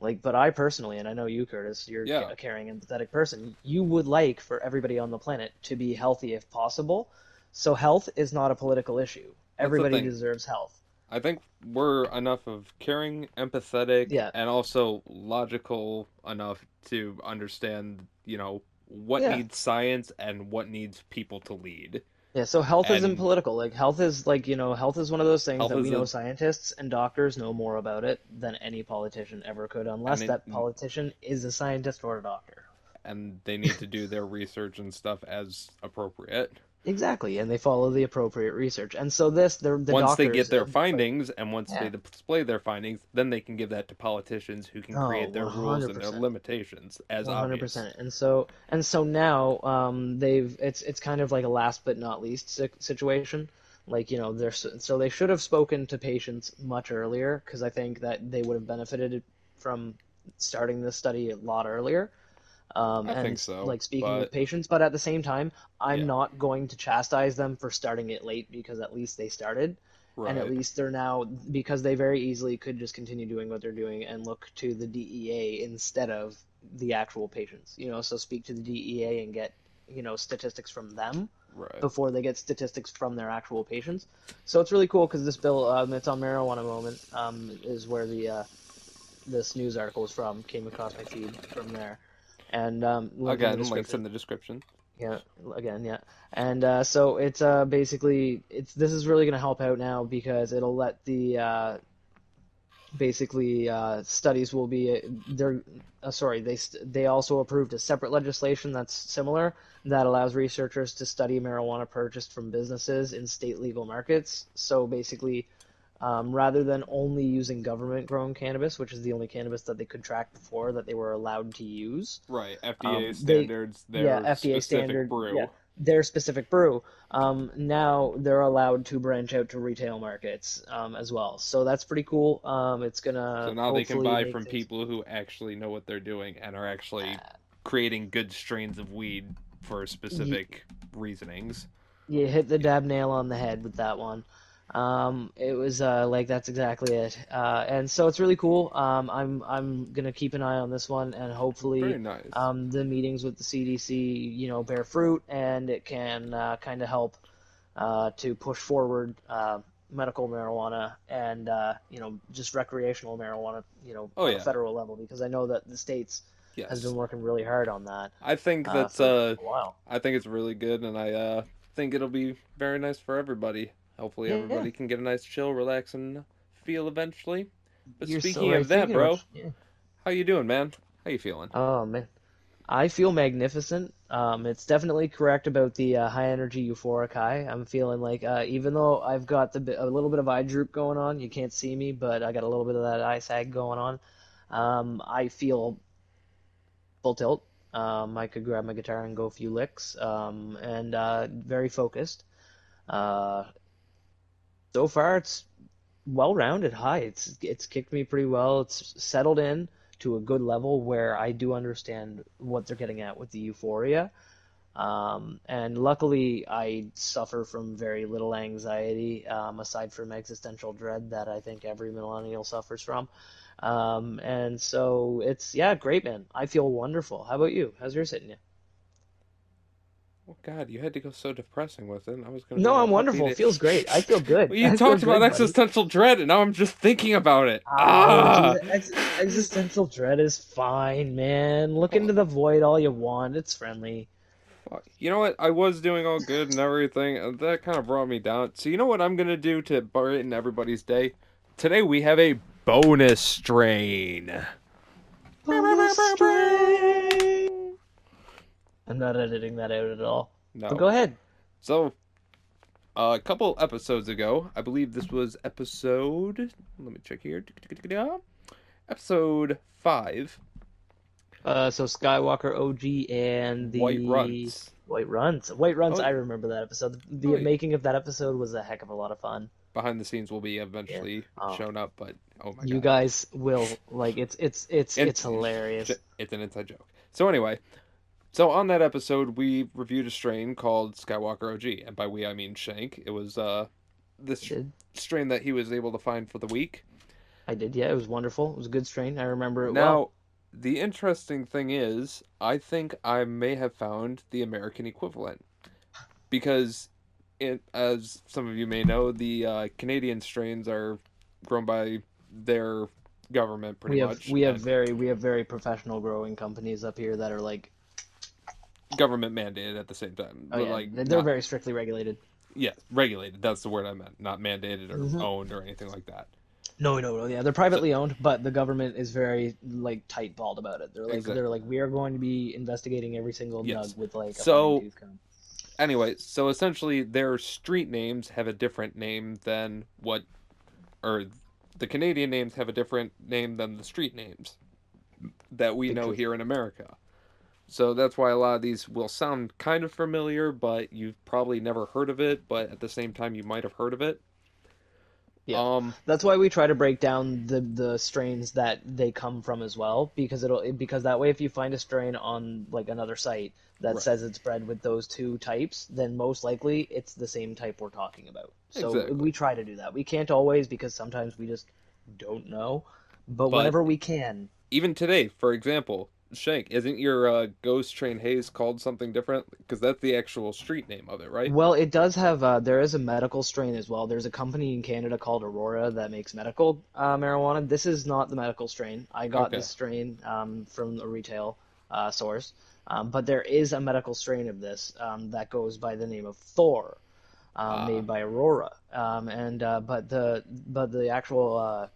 like but i personally and i know you curtis you're Yeah. a caring empathetic person you would like for everybody on the planet to be healthy if possible so health is not a political issue the everybody deserves health I think we're enough of caring, empathetic, Yeah. and also logical enough to understand, you know, what Yeah. needs science and what needs people to lead. Yeah so health isn't political like health is like you know health is one of those things that we know a- scientists and doctors know more about it than any politician ever could unless it- that politician is a scientist or a doctor And they need to do their research and stuff as appropriate. Exactly, and they follow the appropriate research. And so this, they're the, the once they get their findings and once Yeah. they display their findings, then they can give that to politicians who can Oh, create their rules and their limitations as One hundred obvious. percent. And so and so now, um, they've it's it's kind of like a last but not least situation. Like you know, they're so they should have spoken to patients much earlier because I think that they would have benefited from starting this study a lot earlier. Um, I and think so, like speaking with but- patients, but at the same time, I'm Yeah. not going to chastise them for starting it late because at least they started. Right. and at least they're now because they very easily could just continue doing what they're doing and look to the DEA instead of the actual patients. You know, so speak to the DEA and get you know statistics from them right. before they get statistics from their actual patients. So it's really cool because this bill, um, it's on marijuana moment, um, is where the uh, this news article is from. Came across my feed from there, and um, link in Again, links in the description. Yeah, again, yeah. And uh, so it's uh, basically it's this is really going to help out now because it'll let the uh, basically uh, studies will be they're uh, sorry they they also approved a separate legislation that's similar that allows researchers to study marijuana purchased from businesses in state legal markets. So basically. Um, rather than only using government grown cannabis, which is the only cannabis that they could track before that they were allowed to use, Right. Um, FDA they- standards, their yeah, FDA specific standard, brew. yeah. their specific brew. Um, now they're allowed to branch out to retail markets um, as well. So that's pretty cool. Um, it's gonna So now they can buy from things- people who actually know what they're doing and are actually creating good strains of weed for specific reasonings. You hit the dab nail on the head with that one. Um, it was uh, like that's exactly it. Uh, and so it's really cool. Um, I'm I'm gonna keep an eye on this one and hopefully nice. um, the meetings with the CDC, you know, bear fruit, and it can uh, kind of help uh, to push forward uh, medical marijuana and uh, you know just recreational marijuana, you know, Oh, on yeah. a federal level because I know that the states has been working really hard on that. I think that's uh. I think it's really good and I uh think it'll be very nice for everybody. Hopefully Yeah. everybody can get a nice chill, relax and feel eventually. But You're so speaking right. of that, bro, which- yeah. how you doing, man? How you feeling? Oh man, I feel magnificent. Um, it's definitely correct about the uh, high energy euphoric high. I'm feeling like uh, even though I've got the a little bit of eye droop going on, you can't see me, but I got a little bit of that eye sag going on. Um, I feel full tilt. Um, I could grab my guitar and go a few licks, um, and uh, very focused. Uh, so far, it's well-rounded high. It's it's kicked me pretty well. It's settled in to a good level where I do understand what they're getting at with the euphoria. Um, and luckily, I suffer from very little anxiety, um, aside from existential dread that I think every millennial suffers from. Um, and so it's, yeah, great, man. I feel wonderful. How about you? How's yours hitting you? Oh God, you had to go so depressing with it. I was gonna. No, I'm wonderful. upbeat It feels great. I feel good. (laughs) Well, you I talked good, about buddy. existential dread, and now I'm just thinking about it. Oh, Ah! ex- existential dread is fine, man. Look into the void all you want. It's friendly. You know what? I was doing all good and everything, and that kind of brought me down. So you know what I'm gonna do to brighten everybody's day? Today we have a bonus strain. I'm not editing that out at all. No. But go ahead. So, uh, a couple episodes ago, I believe this was episode. Let me check here. Episode five, Uh, so Skywalker OG and the White Runtz. White Runtz. White Runtz. Oh. I remember that episode. The Oh, yeah. making of that episode was a heck of a lot of fun. Behind the scenes will be eventually Yeah. Oh. shown up, but oh my god, you guys will like it's it's it's It- it's hilarious. it's an inside joke. So anyway, so on that episode, we reviewed a strain called Skywalker OG, and by we I mean Shank. It was uh this strain that he was able to find for the week. I did. Yeah, it was wonderful. It was a good strain. I remember it Now, well. the interesting thing is, I think I may have found the American equivalent because, it, as some of you may know, the uh, Canadian strains are grown by their government pretty We have much. we have very we have very professional growing companies up here that are like government mandated at the same time. oh but yeah like they're not- very strictly regulated. yeah regulated. That's the word I meant, not mandated or Mhm. owned or anything like that. No, no, no. Yeah, they're privately owned, but the government is very like tight-balled about it. They're like Exactly. they're like we are going to be investigating every single Yes. nug with like a So-. Anyway, so essentially their street names have a different name than what or the Canadian names have a different name than the street names that we know here in America. So that's why a lot of these will sound kind of familiar, but you've probably never heard of it, but at the same time you might have heard of it. Yeah. Um That's why we try to break down the the strains that they come from as well, because it'll because that way if you find a strain on like another site that Right. says it's bred with those two types, then most likely it's the same type we're talking about. So Exactly. we try to do that. We can't always because sometimes we just don't know, but, But- whenever we can, even today, for example, Shank, isn't your uh, Ghost Train Haze called something different? Because that's the actual street name of it, right? Well, it does have. Uh, there is a medical strain as well. There's a company in Canada called Aurora that makes medical uh, marijuana. This is not the medical strain. I got Okay. this strain um, from a retail uh, source, um, but there is a medical strain of this um, that goes by the name of Thor, um, Ah. made by Aurora. Um, and uh, but the but the actual uh,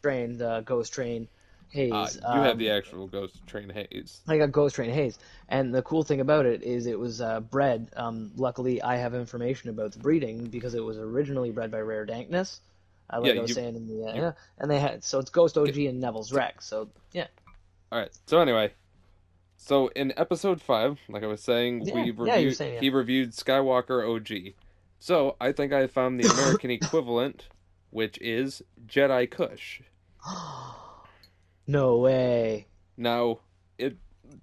strain, the Ghost Train Haze. Uh, you have um, the actual Ghost Train Haze. I got Ghost Train Haze, and the cool thing about it is it was uh, bred. Um, luckily, I have information about the breeding because it was originally bred by Rare Dankness. Uh, like Yeah, I was you- saying in the uh, yeah, and they had so it's Ghost OG and Neville's Wreck. So yeah, All right. So anyway, so in episode five, like I was saying, Yeah, we reviewed. saying, yeah. He reviewed Skywalker OG. So I think I found the (laughs) American equivalent, which is Jedi Kush. (gasps) (gasps) (gasps) no way. Now it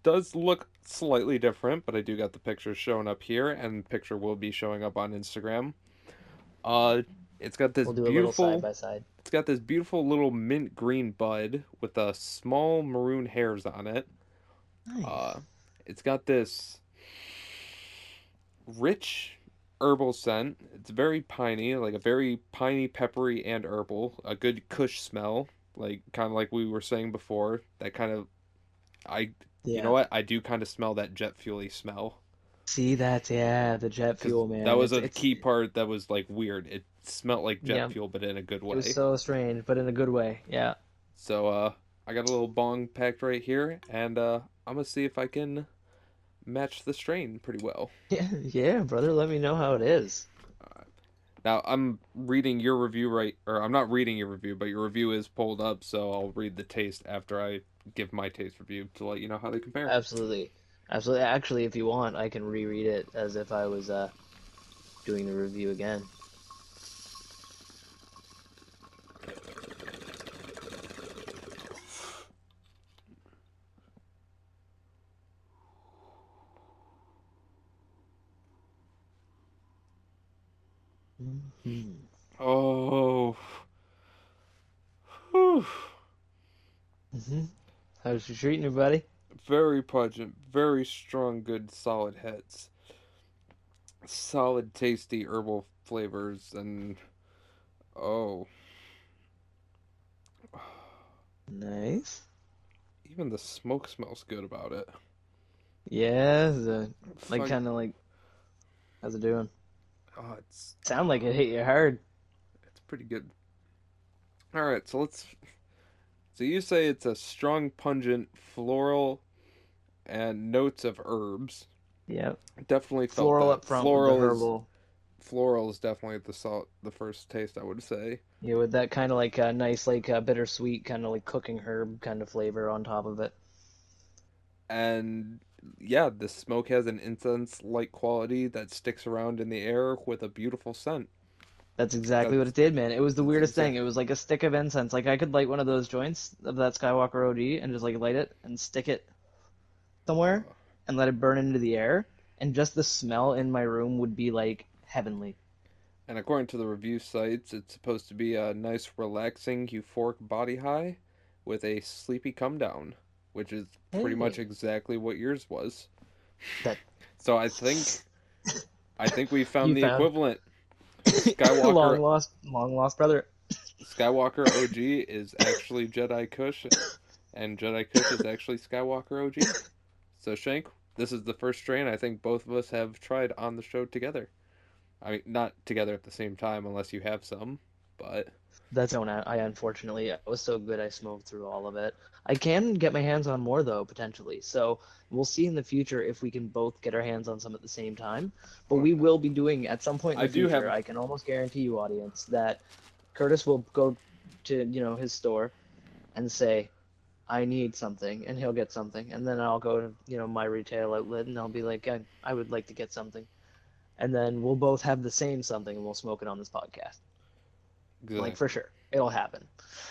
does look slightly different, but I do got the pictures showing up here, and picture will be showing up on Instagram. Uh, it's got this We'll do a little beautiful. side by side. It's got this beautiful little mint green bud with a small maroon hairs on it. Nice. Uh, it's got this rich herbal scent. It's very piney, like a very piney, peppery, and herbal. A good Kush smell, like kind of like we were saying before. That kind of, I yeah. you know what? I do kind of smell that jet fuely smell. See that? Yeah, the jet fuel man. That was a It's- it's- key part that was like weird. It smelled like jet Yeah. fuel, but in a good way. It was so strange, but in a good way. Yeah. So uh I got a little bong packed right here and uh I'm gonna see if I can match the strain pretty well. Yeah, (laughs) yeah, brother. Let me know how it is. Now I'm reading your review right or I'm not reading your review, but your review is pulled up, so I'll read the taste after I give my taste review to let you know how they compare. Absolutely. Absolutely. Actually, if you want, I can reread it as if I was uh, doing the review again. Hmm. Oh. Whew. hmm How's she treating you, buddy? Very pungent, very strong, good, solid heads. Solid, tasty herbal flavors, and oh, Nice. even the smoke smells good about it. Yeah, the, like Fuck- kind of like. How's it doing? oh, it's Sound like it um, hit you hard. it's pretty good. All right, so let's. So you say it's a strong, pungent, floral, and notes of herbs. Yeah. Definitely felt Floral that. up front Floral with the is floral is definitely the salt, the first taste I would say. Yeah, with that kind of like a nice, like uh, bittersweet, kind of like cooking herb kind of flavor on top of it. And yeah, the smoke has an incense-like quality that sticks around in the air with a beautiful scent. That's exactly what it did, man. It was the weirdest thing. It was like a stick of incense. Like I could light one of those joints of that Skywalker OG and just like light it and stick it somewhere and let it burn into the air, and just the smell in my room would be like heavenly. And according to the review sites, it's supposed to be a nice, relaxing, euphoric body high with a sleepy come down, which is pretty Hey. much exactly what yours was. That- So I think, I think we (laughs) found the found- equivalent. Skywalker- long lost, long lost brother. Skywalker OG is actually Jedi Kush, and Jedi Kush is actually Skywalker OG. So Shank, this is the first strain I think both of us have tried on the show together. I mean, not together at the same time, unless you have some, but That's one I, I unfortunately it was so good I smoked through all of it. I can get my hands on more though potentially. So we'll see in the future if we can both get our hands on some at the same time. But we will be doing at some point in I the do future. have- I can almost guarantee you, audience, that Curtis will go to you know his store and say, "I need something," and he'll get something, and then I'll go to you know my retail outlet and I'll be like, "I, I would like to get something," and then we'll both have the same something and we'll smoke it on this podcast. Like for sure, it'll happen.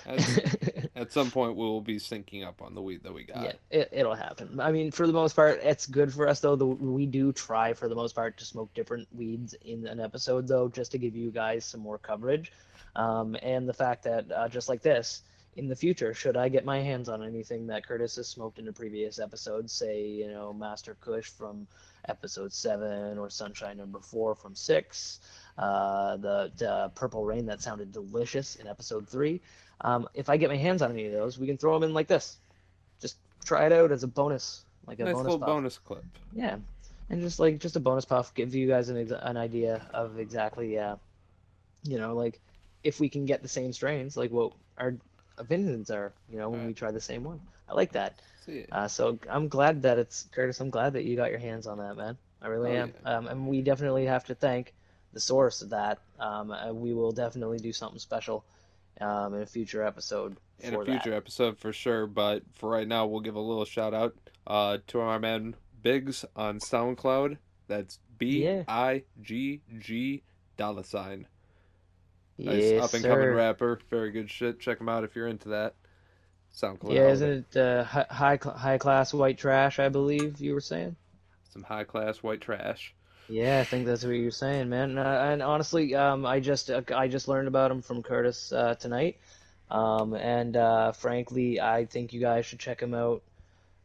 at, (laughs) at some point we will be syncing up on the weed that we got. Yeah, it, it'll happen. I mean, for the most part, it's good for us though. The, we do try for the most part to smoke different weeds in an episode though, just to give you guys some more coverage. Um, and the fact that uh, just like this, in the future, should I get my hands on anything that Curtis has smoked in a previous episode, say you know Master Kush from episode seven or Sunshine number four from six, uh, the, the Purple Rain that sounded delicious in episode three. Um, if I get my hands on any of those, we can throw them in like this. Just try it out as a bonus, like a nice bonus little puff. bonus clip. Yeah, and just like just a bonus puff, give you guys an ex- an idea of exactly, uh, you know, like if we can get the same strains, like what our opinions are, you know, when we try the same one. I like that. See, Uh, so I'm glad that it's Curtis. I'm glad that you got your hands on that, man. I really Oh, am. Um, and we definitely have to thank the source of that. Um, uh, we will definitely do something special um, in a future episode. in a that. future episode for sure. But for right now, we'll give a little shout out uh, to our man Biggs on SoundCloud. That's B. I G G dollar sign. Nice Yes, up and coming rapper. Very good shit. Check him out if you're into that. SoundCloud. Yeah, isn't it uh, high high class white trash? I believe you were saying. Some high class white trash. Yeah, I think that's what you're saying, man. Uh, and honestly, um, I just uh, I just learned about him from Curtis uh, tonight, um, and uh, frankly, I think you guys should check him out.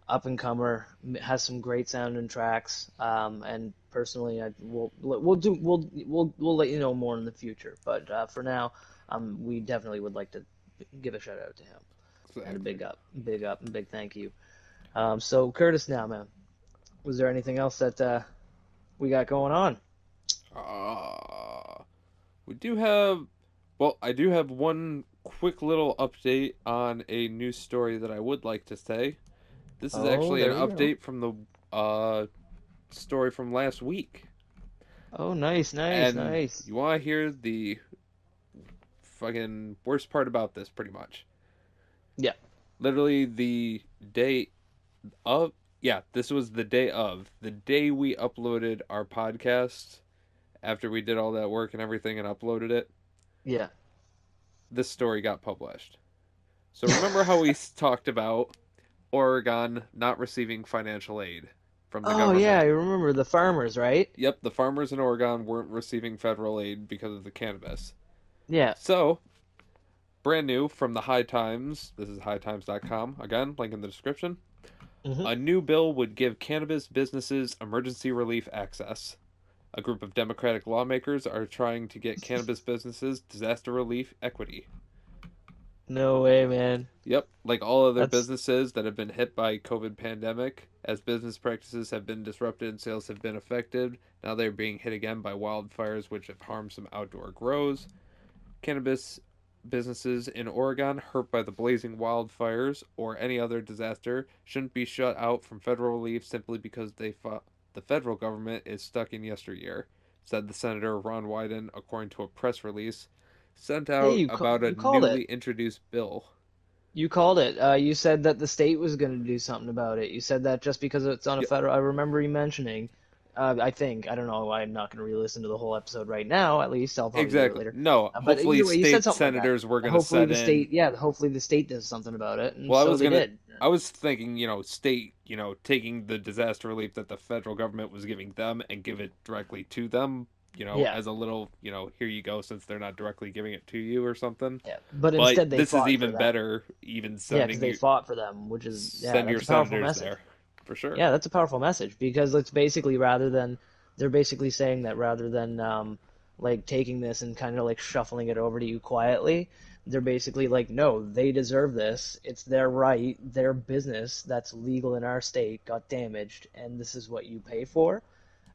Up and comer has some great sounding tracks, um, and personally, I will we'll do we'll we'll we'll let you know more in the future. But uh, for now, um, we definitely would like to give a shout out to him and a big up, big up, and big thank you. Um, so Curtis, now, man, was there anything else that uh, we got going on? Uh, we do have, well, I do have one quick little update on a news story that I would like to say. This is Oh, actually an there you go. update from the uh, story from last week. Oh, nice, nice, and nice. you want to hear the fucking worst part about this, pretty much. Yeah. Literally the day of, yeah, this was the day of, the day we uploaded our podcast after we did all that work and everything and uploaded it. Yeah. this story got published. So remember how we (laughs) talked about Oregon not receiving financial aid? from the Oh government. Oh yeah, I remember the farmers, right? Yep, the farmers in Oregon weren't receiving federal aid because of the cannabis. Yeah. So, brand new from the High Times. This is hightimes.com. Again, link in the description. Mhm. A new bill would give cannabis businesses emergency relief access. A group of Democratic lawmakers are trying to get cannabis (laughs) businesses disaster relief equity. No way, man. Yep, like all other That's- businesses that have been hit by COVID pandemic, as business practices have been disrupted and sales have been affected, now they're being hit again by wildfires which have harmed some outdoor grows. Cannabis businesses in Oregon hurt by the blazing wildfires or any other disaster shouldn't be shut out from federal relief simply because they fought the federal government is stuck in yesteryear, said the Senator Ron Wyden according to a press release sent out ca- about a newly it. introduced bill. You called it. Uh, you said that the state was going to do something about it. You said that just because it's on a Yep. federal. I remember you mentioning. Uh, I think I don't know. I'm not going to re-listen to the whole episode right now. At least I'll probably Exactly. later. No, Uh, but hopefully either way, you said state something like senators were going to set the in. state, yeah, hopefully the state does something about it. And Well, I was gonna- I was thinking, you know, state, you know, taking the disaster relief that the federal government was giving them and give it directly to them, you know, Yeah. as a little, you know, here you go, since they're not directly giving it to you or something. Yeah, but But instead they this fought is for even better, even Yeah, because they you, fought for them, which is yeah, send your senators message. there for sure. Yeah, that's a powerful message because it's basically rather than they're basically saying that rather than um, like taking this and kind of like shuffling it over to you quietly, they're basically like, no, they deserve this. It's their right, their business that's legal in our state got damaged, and this is what you pay for.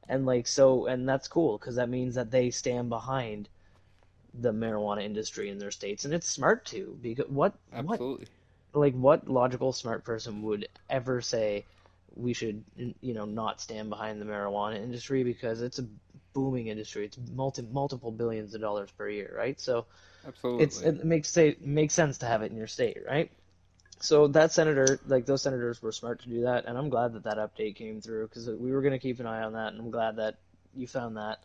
And like so, and that's cool because that means that they stand behind the marijuana industry in their states, and it's smart too. Because what what like what logical smart person would ever say we should you know not stand behind the marijuana industry because it's a booming industry. It's multi multiple billions of dollars per year right? So Absolutely. it makes say makes sense to have it in your state right? So that senator like those senators were smart to do that and i'm glad that that update came through because we were going to keep an eye on that and i'm glad that you found that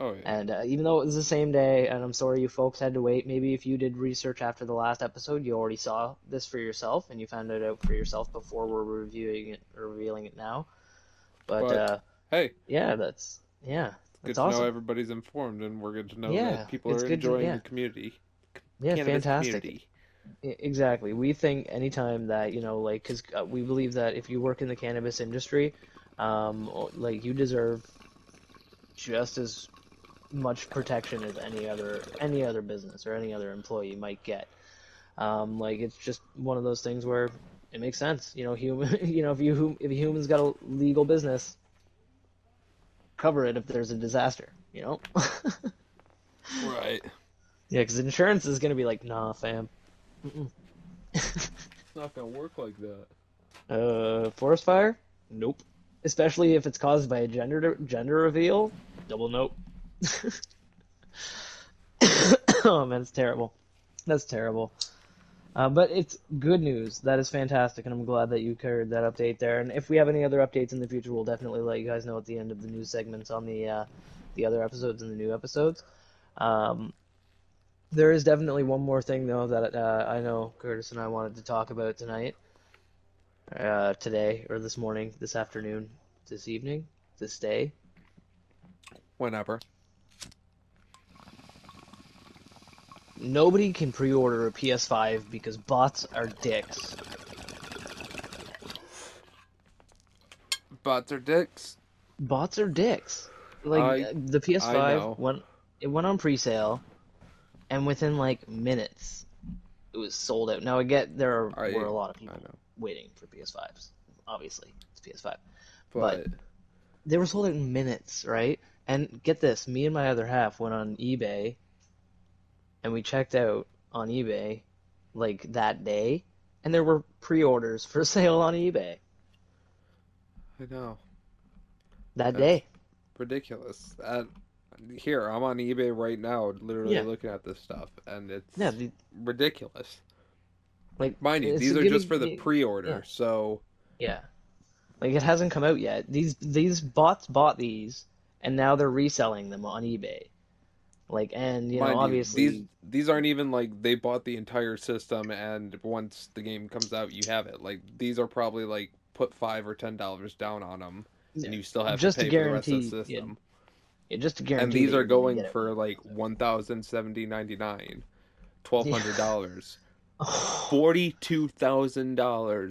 oh yeah. and uh, even though it was the same day, and I'm sorry you folks had to wait, maybe if you did research after the last episode, you already saw this for yourself and you found it out for yourself before we're reviewing it revealing it now. But, But, uh, hey, yeah, that's yeah, good that's to know everybody's informed, and we're good to know Yeah, that people are good to- enjoying yeah. the community. Yeah, cannabis fantastic. Community. Exactly. We think anytime that, you know, like, because uh, we believe that if you work in the cannabis industry, um, like, you deserve just as much protection as any other any other business or any other employee might get. Um, like, it's just one of those things where it makes sense. You know, human. (laughs) You know, if you if a human's got a legal business, cover it if there's a disaster. You know. Right. (laughs) yeah, because insurance is gonna be like, nah, fam. (laughs) It's not gonna work like that. Uh, forest fire? Nope. Especially if it's caused by a gender gender reveal. Double nope. (laughs) oh man, it's terrible. That's terrible. Uh, but it's good news. That is fantastic, and I'm glad that you carried that update there. And if we have any other updates in the future, we'll definitely let you guys know at the end of the news segments on the uh, the other episodes and the new episodes. Um, there is definitely one more thing though that uh, I know Curtis and I wanted to talk about tonight uh, today or this morning, this afternoon, this evening, this day. Whenever. Nobody can pre-order a PS5 because bots are dicks. Bots are dicks. Bots are dicks. Like I- the PS5 know. went it went on pre-sale, and within like minutes, it was sold out. Now I get there I- were a lot of people waiting for PS5s. Obviously, it's PS5. But, they were sold out in minutes, right? And get this, me and my other half went on eBay and we checked out on eBay like that day and there were pre-orders for (laughs) sale on eBay I know. that That's- day. Ridiculous. Uh, here, I'm on eBay right now, literally Yeah. looking at this stuff, and it's Yeah, the, ridiculous. like Mind you, these are just for the pre-order, yeah. so Yeah. Like it hasn't come out yet. These these bots bought these and now they're reselling them on eBay. Like and you know mind you, obviously these these aren't even like they bought the entire system, and once the game comes out, you have it. Like these are probably like put five or ten dollars down on them, and you still have Just to to pay for the rest of the guarantee- yeah, system. Yeah, just to guarantee. and these are going for like one thousand seventy ninety nine, twelve hundred dollars, (laughs) forty two thousand dollars.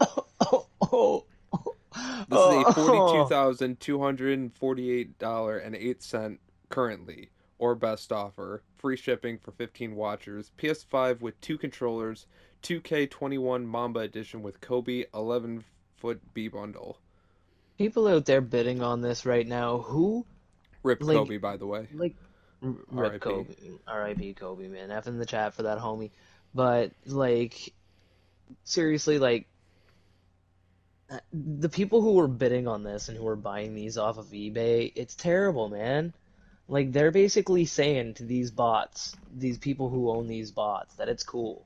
oh, oh, This is a (laughs) oh. forty-two thousand two hundred and forty-eight dollar and eight cent currently, or best offer. Free shipping for fifteen watchers. PS5 with two controllers. 2K21 Mamba Edition with Kobe 11 foot B bundle. People out there bidding on this right now, who Rip Like- Kobe, by the way. like rip R.I.P.. Kobe, R.I.P. Kobe, man. F in the chat for that homie. But like, seriously, like, uh, the people who were bidding on this and who were buying these off of eBay, it's terrible, man. Like they're basically saying to these bots, these people who own these bots, that it's cool.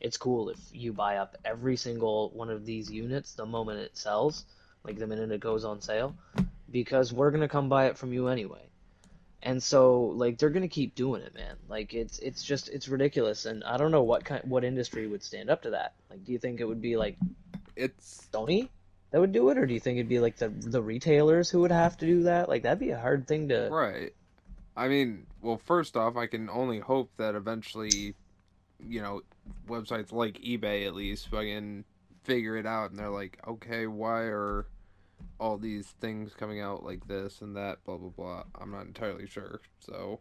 It's cool if you buy up every single one of these units the moment it sells, like the minute it goes on sale, because we're gonna come buy it from you anyway. And so like they're gonna keep doing it, man. Like it's it's just it's ridiculous, and I don't know what kind what industry would stand up to that. Like, do you think it would be like It's Sony that would do it, or do you think it'd be like the the retailers who would have to do that? Like that'd be a hard thing to. right. I mean, well, first off, I can only hope that eventually, you know, websites like eBay at least fucking figure it out and they're like, okay, why are all these things coming out like this and that, blah blah blah. I'm not entirely sure. So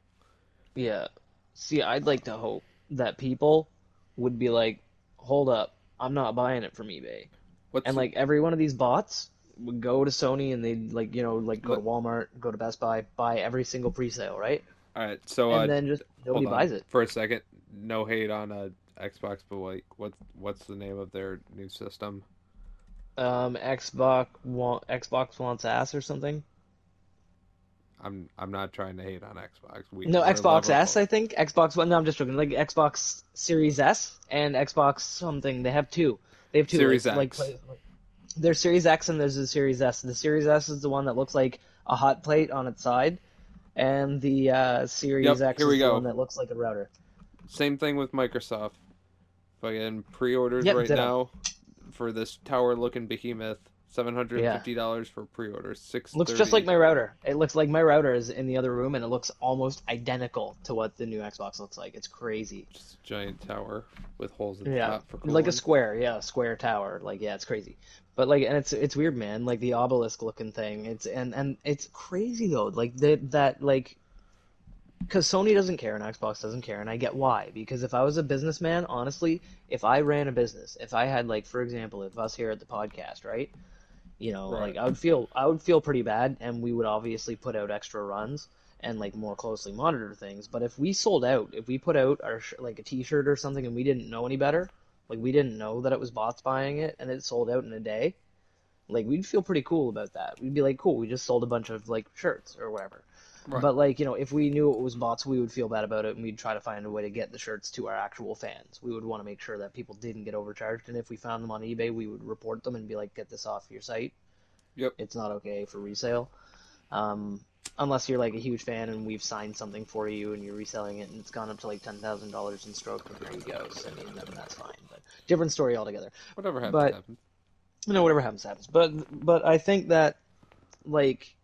Yeah. See, I'd like to hope that people would be like, hold up, I'm not buying it from eBay. what's And like every one of these bots would go to Sony and they'd like, you know, like go to Walmart, go to Best Buy, buy every single pre-sale, right? all right? So uh, And then just nobody buys it. for a second. No hate on uh, Xbox, but like, what's what's the name of their new system? Um, Xbox want Xbox wants ass or something. I'm I'm not trying to hate on Xbox. We, No, Xbox S, I think. Xbox One. No, I'm just joking. Like Xbox Series S and Xbox something. They have two. They have two. Series like, X. Like, there's Series X and there's the Series S. The Series S is the one that looks like a hot plate on its side, and the uh, Series Yep, X is we the go. one that looks like a router. Same thing with Microsoft. Fucking pre-orders Yep, right now for this tower-looking behemoth. Seven hundred and fifty dollars for pre-orders. Six Looks just like my router. It looks like my router is in the other room, and it looks almost identical to what the new Xbox looks like. It's crazy. Just a giant tower with holes at the Yeah, top for like a square, yeah, a square tower. Like, yeah, it's crazy. But like, and it's it's weird, man. Like the obelisk looking thing. It's and and it's crazy though. Like that that like, because Sony doesn't care and Xbox doesn't care, and I get why. Because if I was a businessman, honestly, if I ran a business, if I had like, for example, if us here at the podcast, right, you know, Right. like I would feel I would feel pretty bad, and we would obviously put out extra runs and like more closely monitor things. But if we sold out, if we put out our sh- like a T-shirt or something, and we didn't know any better, like we didn't know that it was bots buying it, and it sold out in a day, like we'd feel pretty cool about that. We'd be like, cool, we just sold a bunch of like shirts or whatever. Right. But like you know, if we knew it was bots, we would feel bad about it, and we'd try to find a way to get the shirts to our actual fans. We would want to make sure that people didn't get overcharged, and if we found them on eBay, we would report them and be like, get this off your site. Yep. It's not okay for resale. Um, unless you're like a huge fan and we've signed something for you and you're reselling it and it's gone up to like ten thousand dollars in stroke, then there you go. So, I mean, then that's fine. But different story altogether. Whatever happens, but- happens. you know whatever happens happens but but i think that like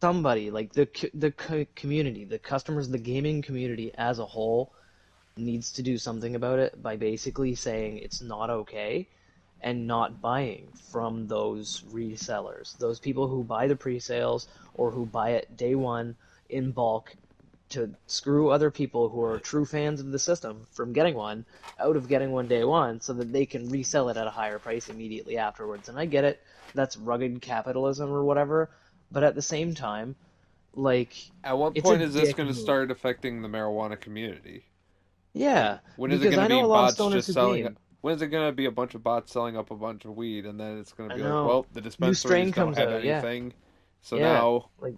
somebody like the the community the customers the gaming community as a whole needs to do something about it by basically saying it's not okay and not buying from those resellers those people who buy the pre-sales or who buy it day one in bulk to screw other people who are true fans of the system from getting one out of getting one day one so that they can resell it at a higher price immediately afterwards. And I get it, that's rugged capitalism or whatever, but at the same time, like, At what point is this going to start affecting the marijuana community? yeah. When is it going to be know a lot of bots just selling? game. When is it going to be a bunch of bots selling up a bunch of weed, and then it's going to be like, well, the dispensaries strain don't have out, yeah. anything, so Yeah, now like,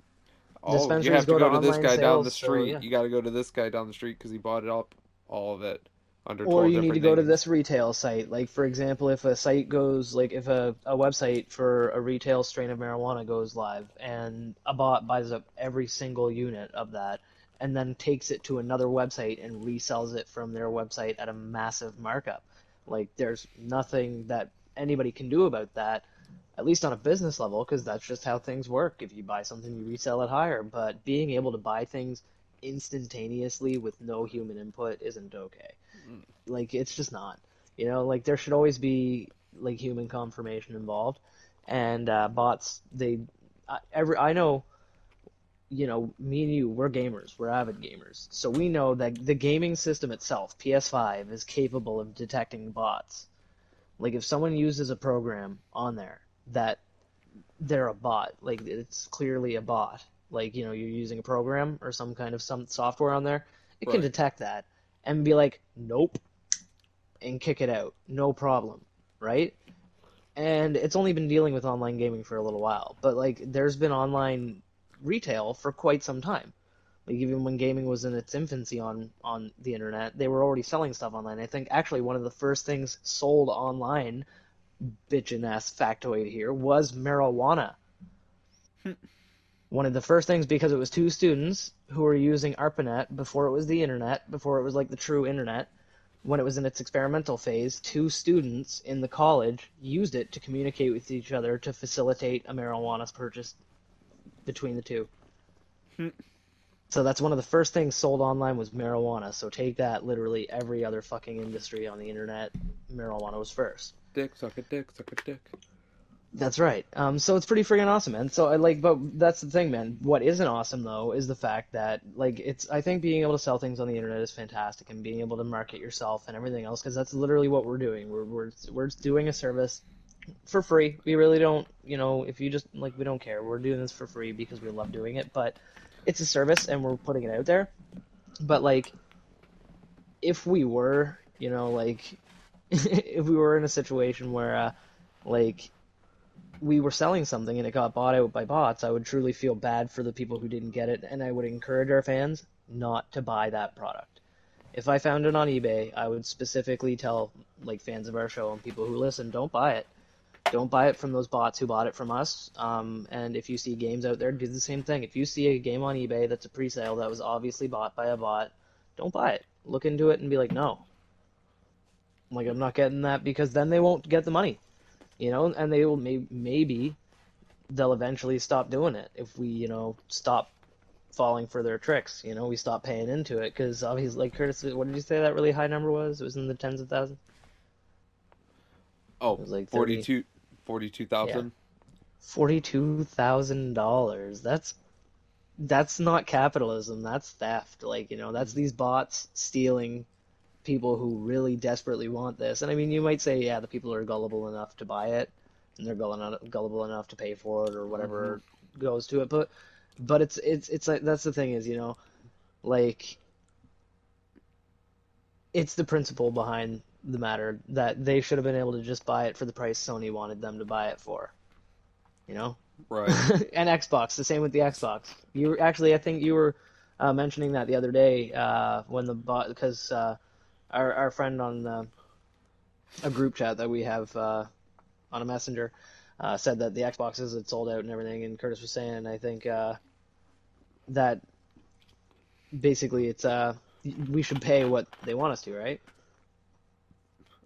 oh, you have to go go, to to this guy down the sales, so, street. yeah. You got to go to this guy down the street because he bought it up, all of it under. Or you need to go to this retail site. Like, for example, if a site goes, like, if a, a website for a retail strain of marijuana goes live and a bot buys up every single unit of that and then takes it to another website and resells it from their website at a massive markup. Like, there's nothing that anybody can do about that at least on a business level, because that's just how things work. If you buy something, you resell it higher. But being able to buy things instantaneously with no human input isn't okay. Mm. Like it's just not. You know, like there should always be like human confirmation involved, and uh, bots they I, every I know. You know, me and you, we're gamers. We're avid gamers. So we know that the gaming system itself, PS5, is capable of detecting bots. Like if someone uses a program on there that they're a bot, like it's clearly a bot, like you know you're using a program or some kind of some software on there, it can detect that and be like, nope, and kick it out, no problem, right? And it's only been dealing with online gaming for a little while, but like there's been online retail for quite some time. Like even when gaming was in its infancy on on the internet, they were already selling stuff online. I think actually one of the first things sold online, bitchin' ass factoid here, was marijuana. (laughs) one of the first things because it was two students who were using ARPANET before it was the internet, before it was like the true internet. When it was in its experimental phase, two students in the college used it to communicate with each other to facilitate a marijuana purchase between the two. So that's one of the first things sold online was marijuana. So take that literally every other fucking industry on the internet, marijuana was first. Dick, suck a dick, suck a dick. That's right. Um, so it's pretty freaking awesome, man. So I like, but that's the thing, man. What isn't awesome though is the fact that like it's. I think being able to sell things on the internet is fantastic, and being able to market yourself and everything else, because that's literally what we're doing. We're we're we're doing a service for free. We really don't, you know, if you just like, we don't care. We're doing this for free because we love doing it, but it's a service and we're putting it out there. But like, if we were, you know, like, (laughs) if we were in a situation where, uh, like, we were selling something and it got bought out by bots, I would truly feel bad for the people who didn't get it, and I would encourage our fans not to buy that product. If I found it on eBay, I would specifically tell like fans of our show and people who listen, don't buy it. Don't buy it from those bots who bought it from us. Um, and if you see games out there, do the same thing. If you see a game on eBay that's a pre-sale that was obviously bought by a bot, don't buy it. Look into it and be like, no. I'm like, I'm not getting that because then they won't get the money, you know. And they will may- maybe they'll eventually stop doing it if we, you know, stop falling for their tricks. You know, we stop paying into it because obviously, like Curtis, what did you say that really high number was? It was in the tens of thousands. Oh, like 42, Forty-two thousand. Forty-two thousand dollars. That's that's not capitalism. That's theft. Like you know, that's these bots stealing people who really desperately want this. And I mean, you might say, yeah, the people are gullible enough to buy it, and they're gullible gullible enough to pay for it or whatever mm-hmm. goes to it. But but it's it's it's like that's the thing is you know, like it's the principle behind the matter that they should have been able to just buy it for the price Sony wanted them to buy it for. You know, Right. (laughs) and Xbox. The same with the Xbox. You were, actually, I think you were uh, mentioning that the other day uh, when the because uh, our our friend on the, a group chat that we have uh, on a messenger uh, said that the Xboxes had sold out and everything, and Curtis was saying I think uh, that basically it's uh we should pay what they want us to, right?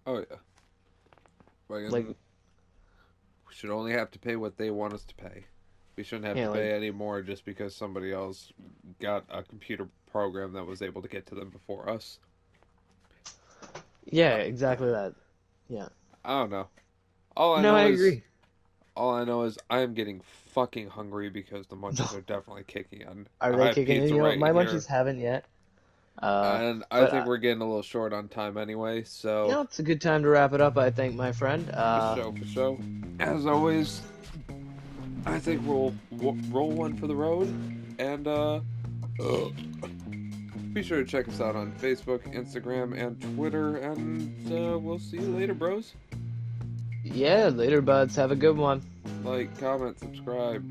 Oh yeah. Like, Like- we should only have to pay what they want us to pay. We shouldn't have Yeah, to like- pay any more just because somebody else got a computer program that was able to get to them before us. Yeah, exactly that. Yeah. I don't know. All I no, know I is agree. all I know is I am getting fucking hungry because the munchies (laughs) are definitely kicking on. Are they kicking in? You know, right my here, munchies haven't yet. Uh, and I think uh, we're getting a little short on time anyway. So you know, it's a good time to wrap it up, I think, my friend. for Uh, show for show. As always, I think we'll roll one for the road, and uh, be sure to check us out on Facebook, Instagram, and Twitter. And uh, we'll see you later, bros. yeah, later, buds. Have a good one. Like, comment, subscribe.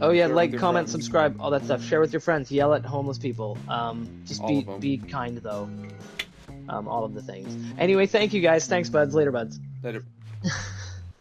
Oh yeah, like, comment, friends. subscribe, all that stuff. Share with your friends. Yell at homeless people. Um, just All be be kind though. Um, all of the things. Anyway, thank you guys. Thanks, buds. Later, buds. Later. (laughs)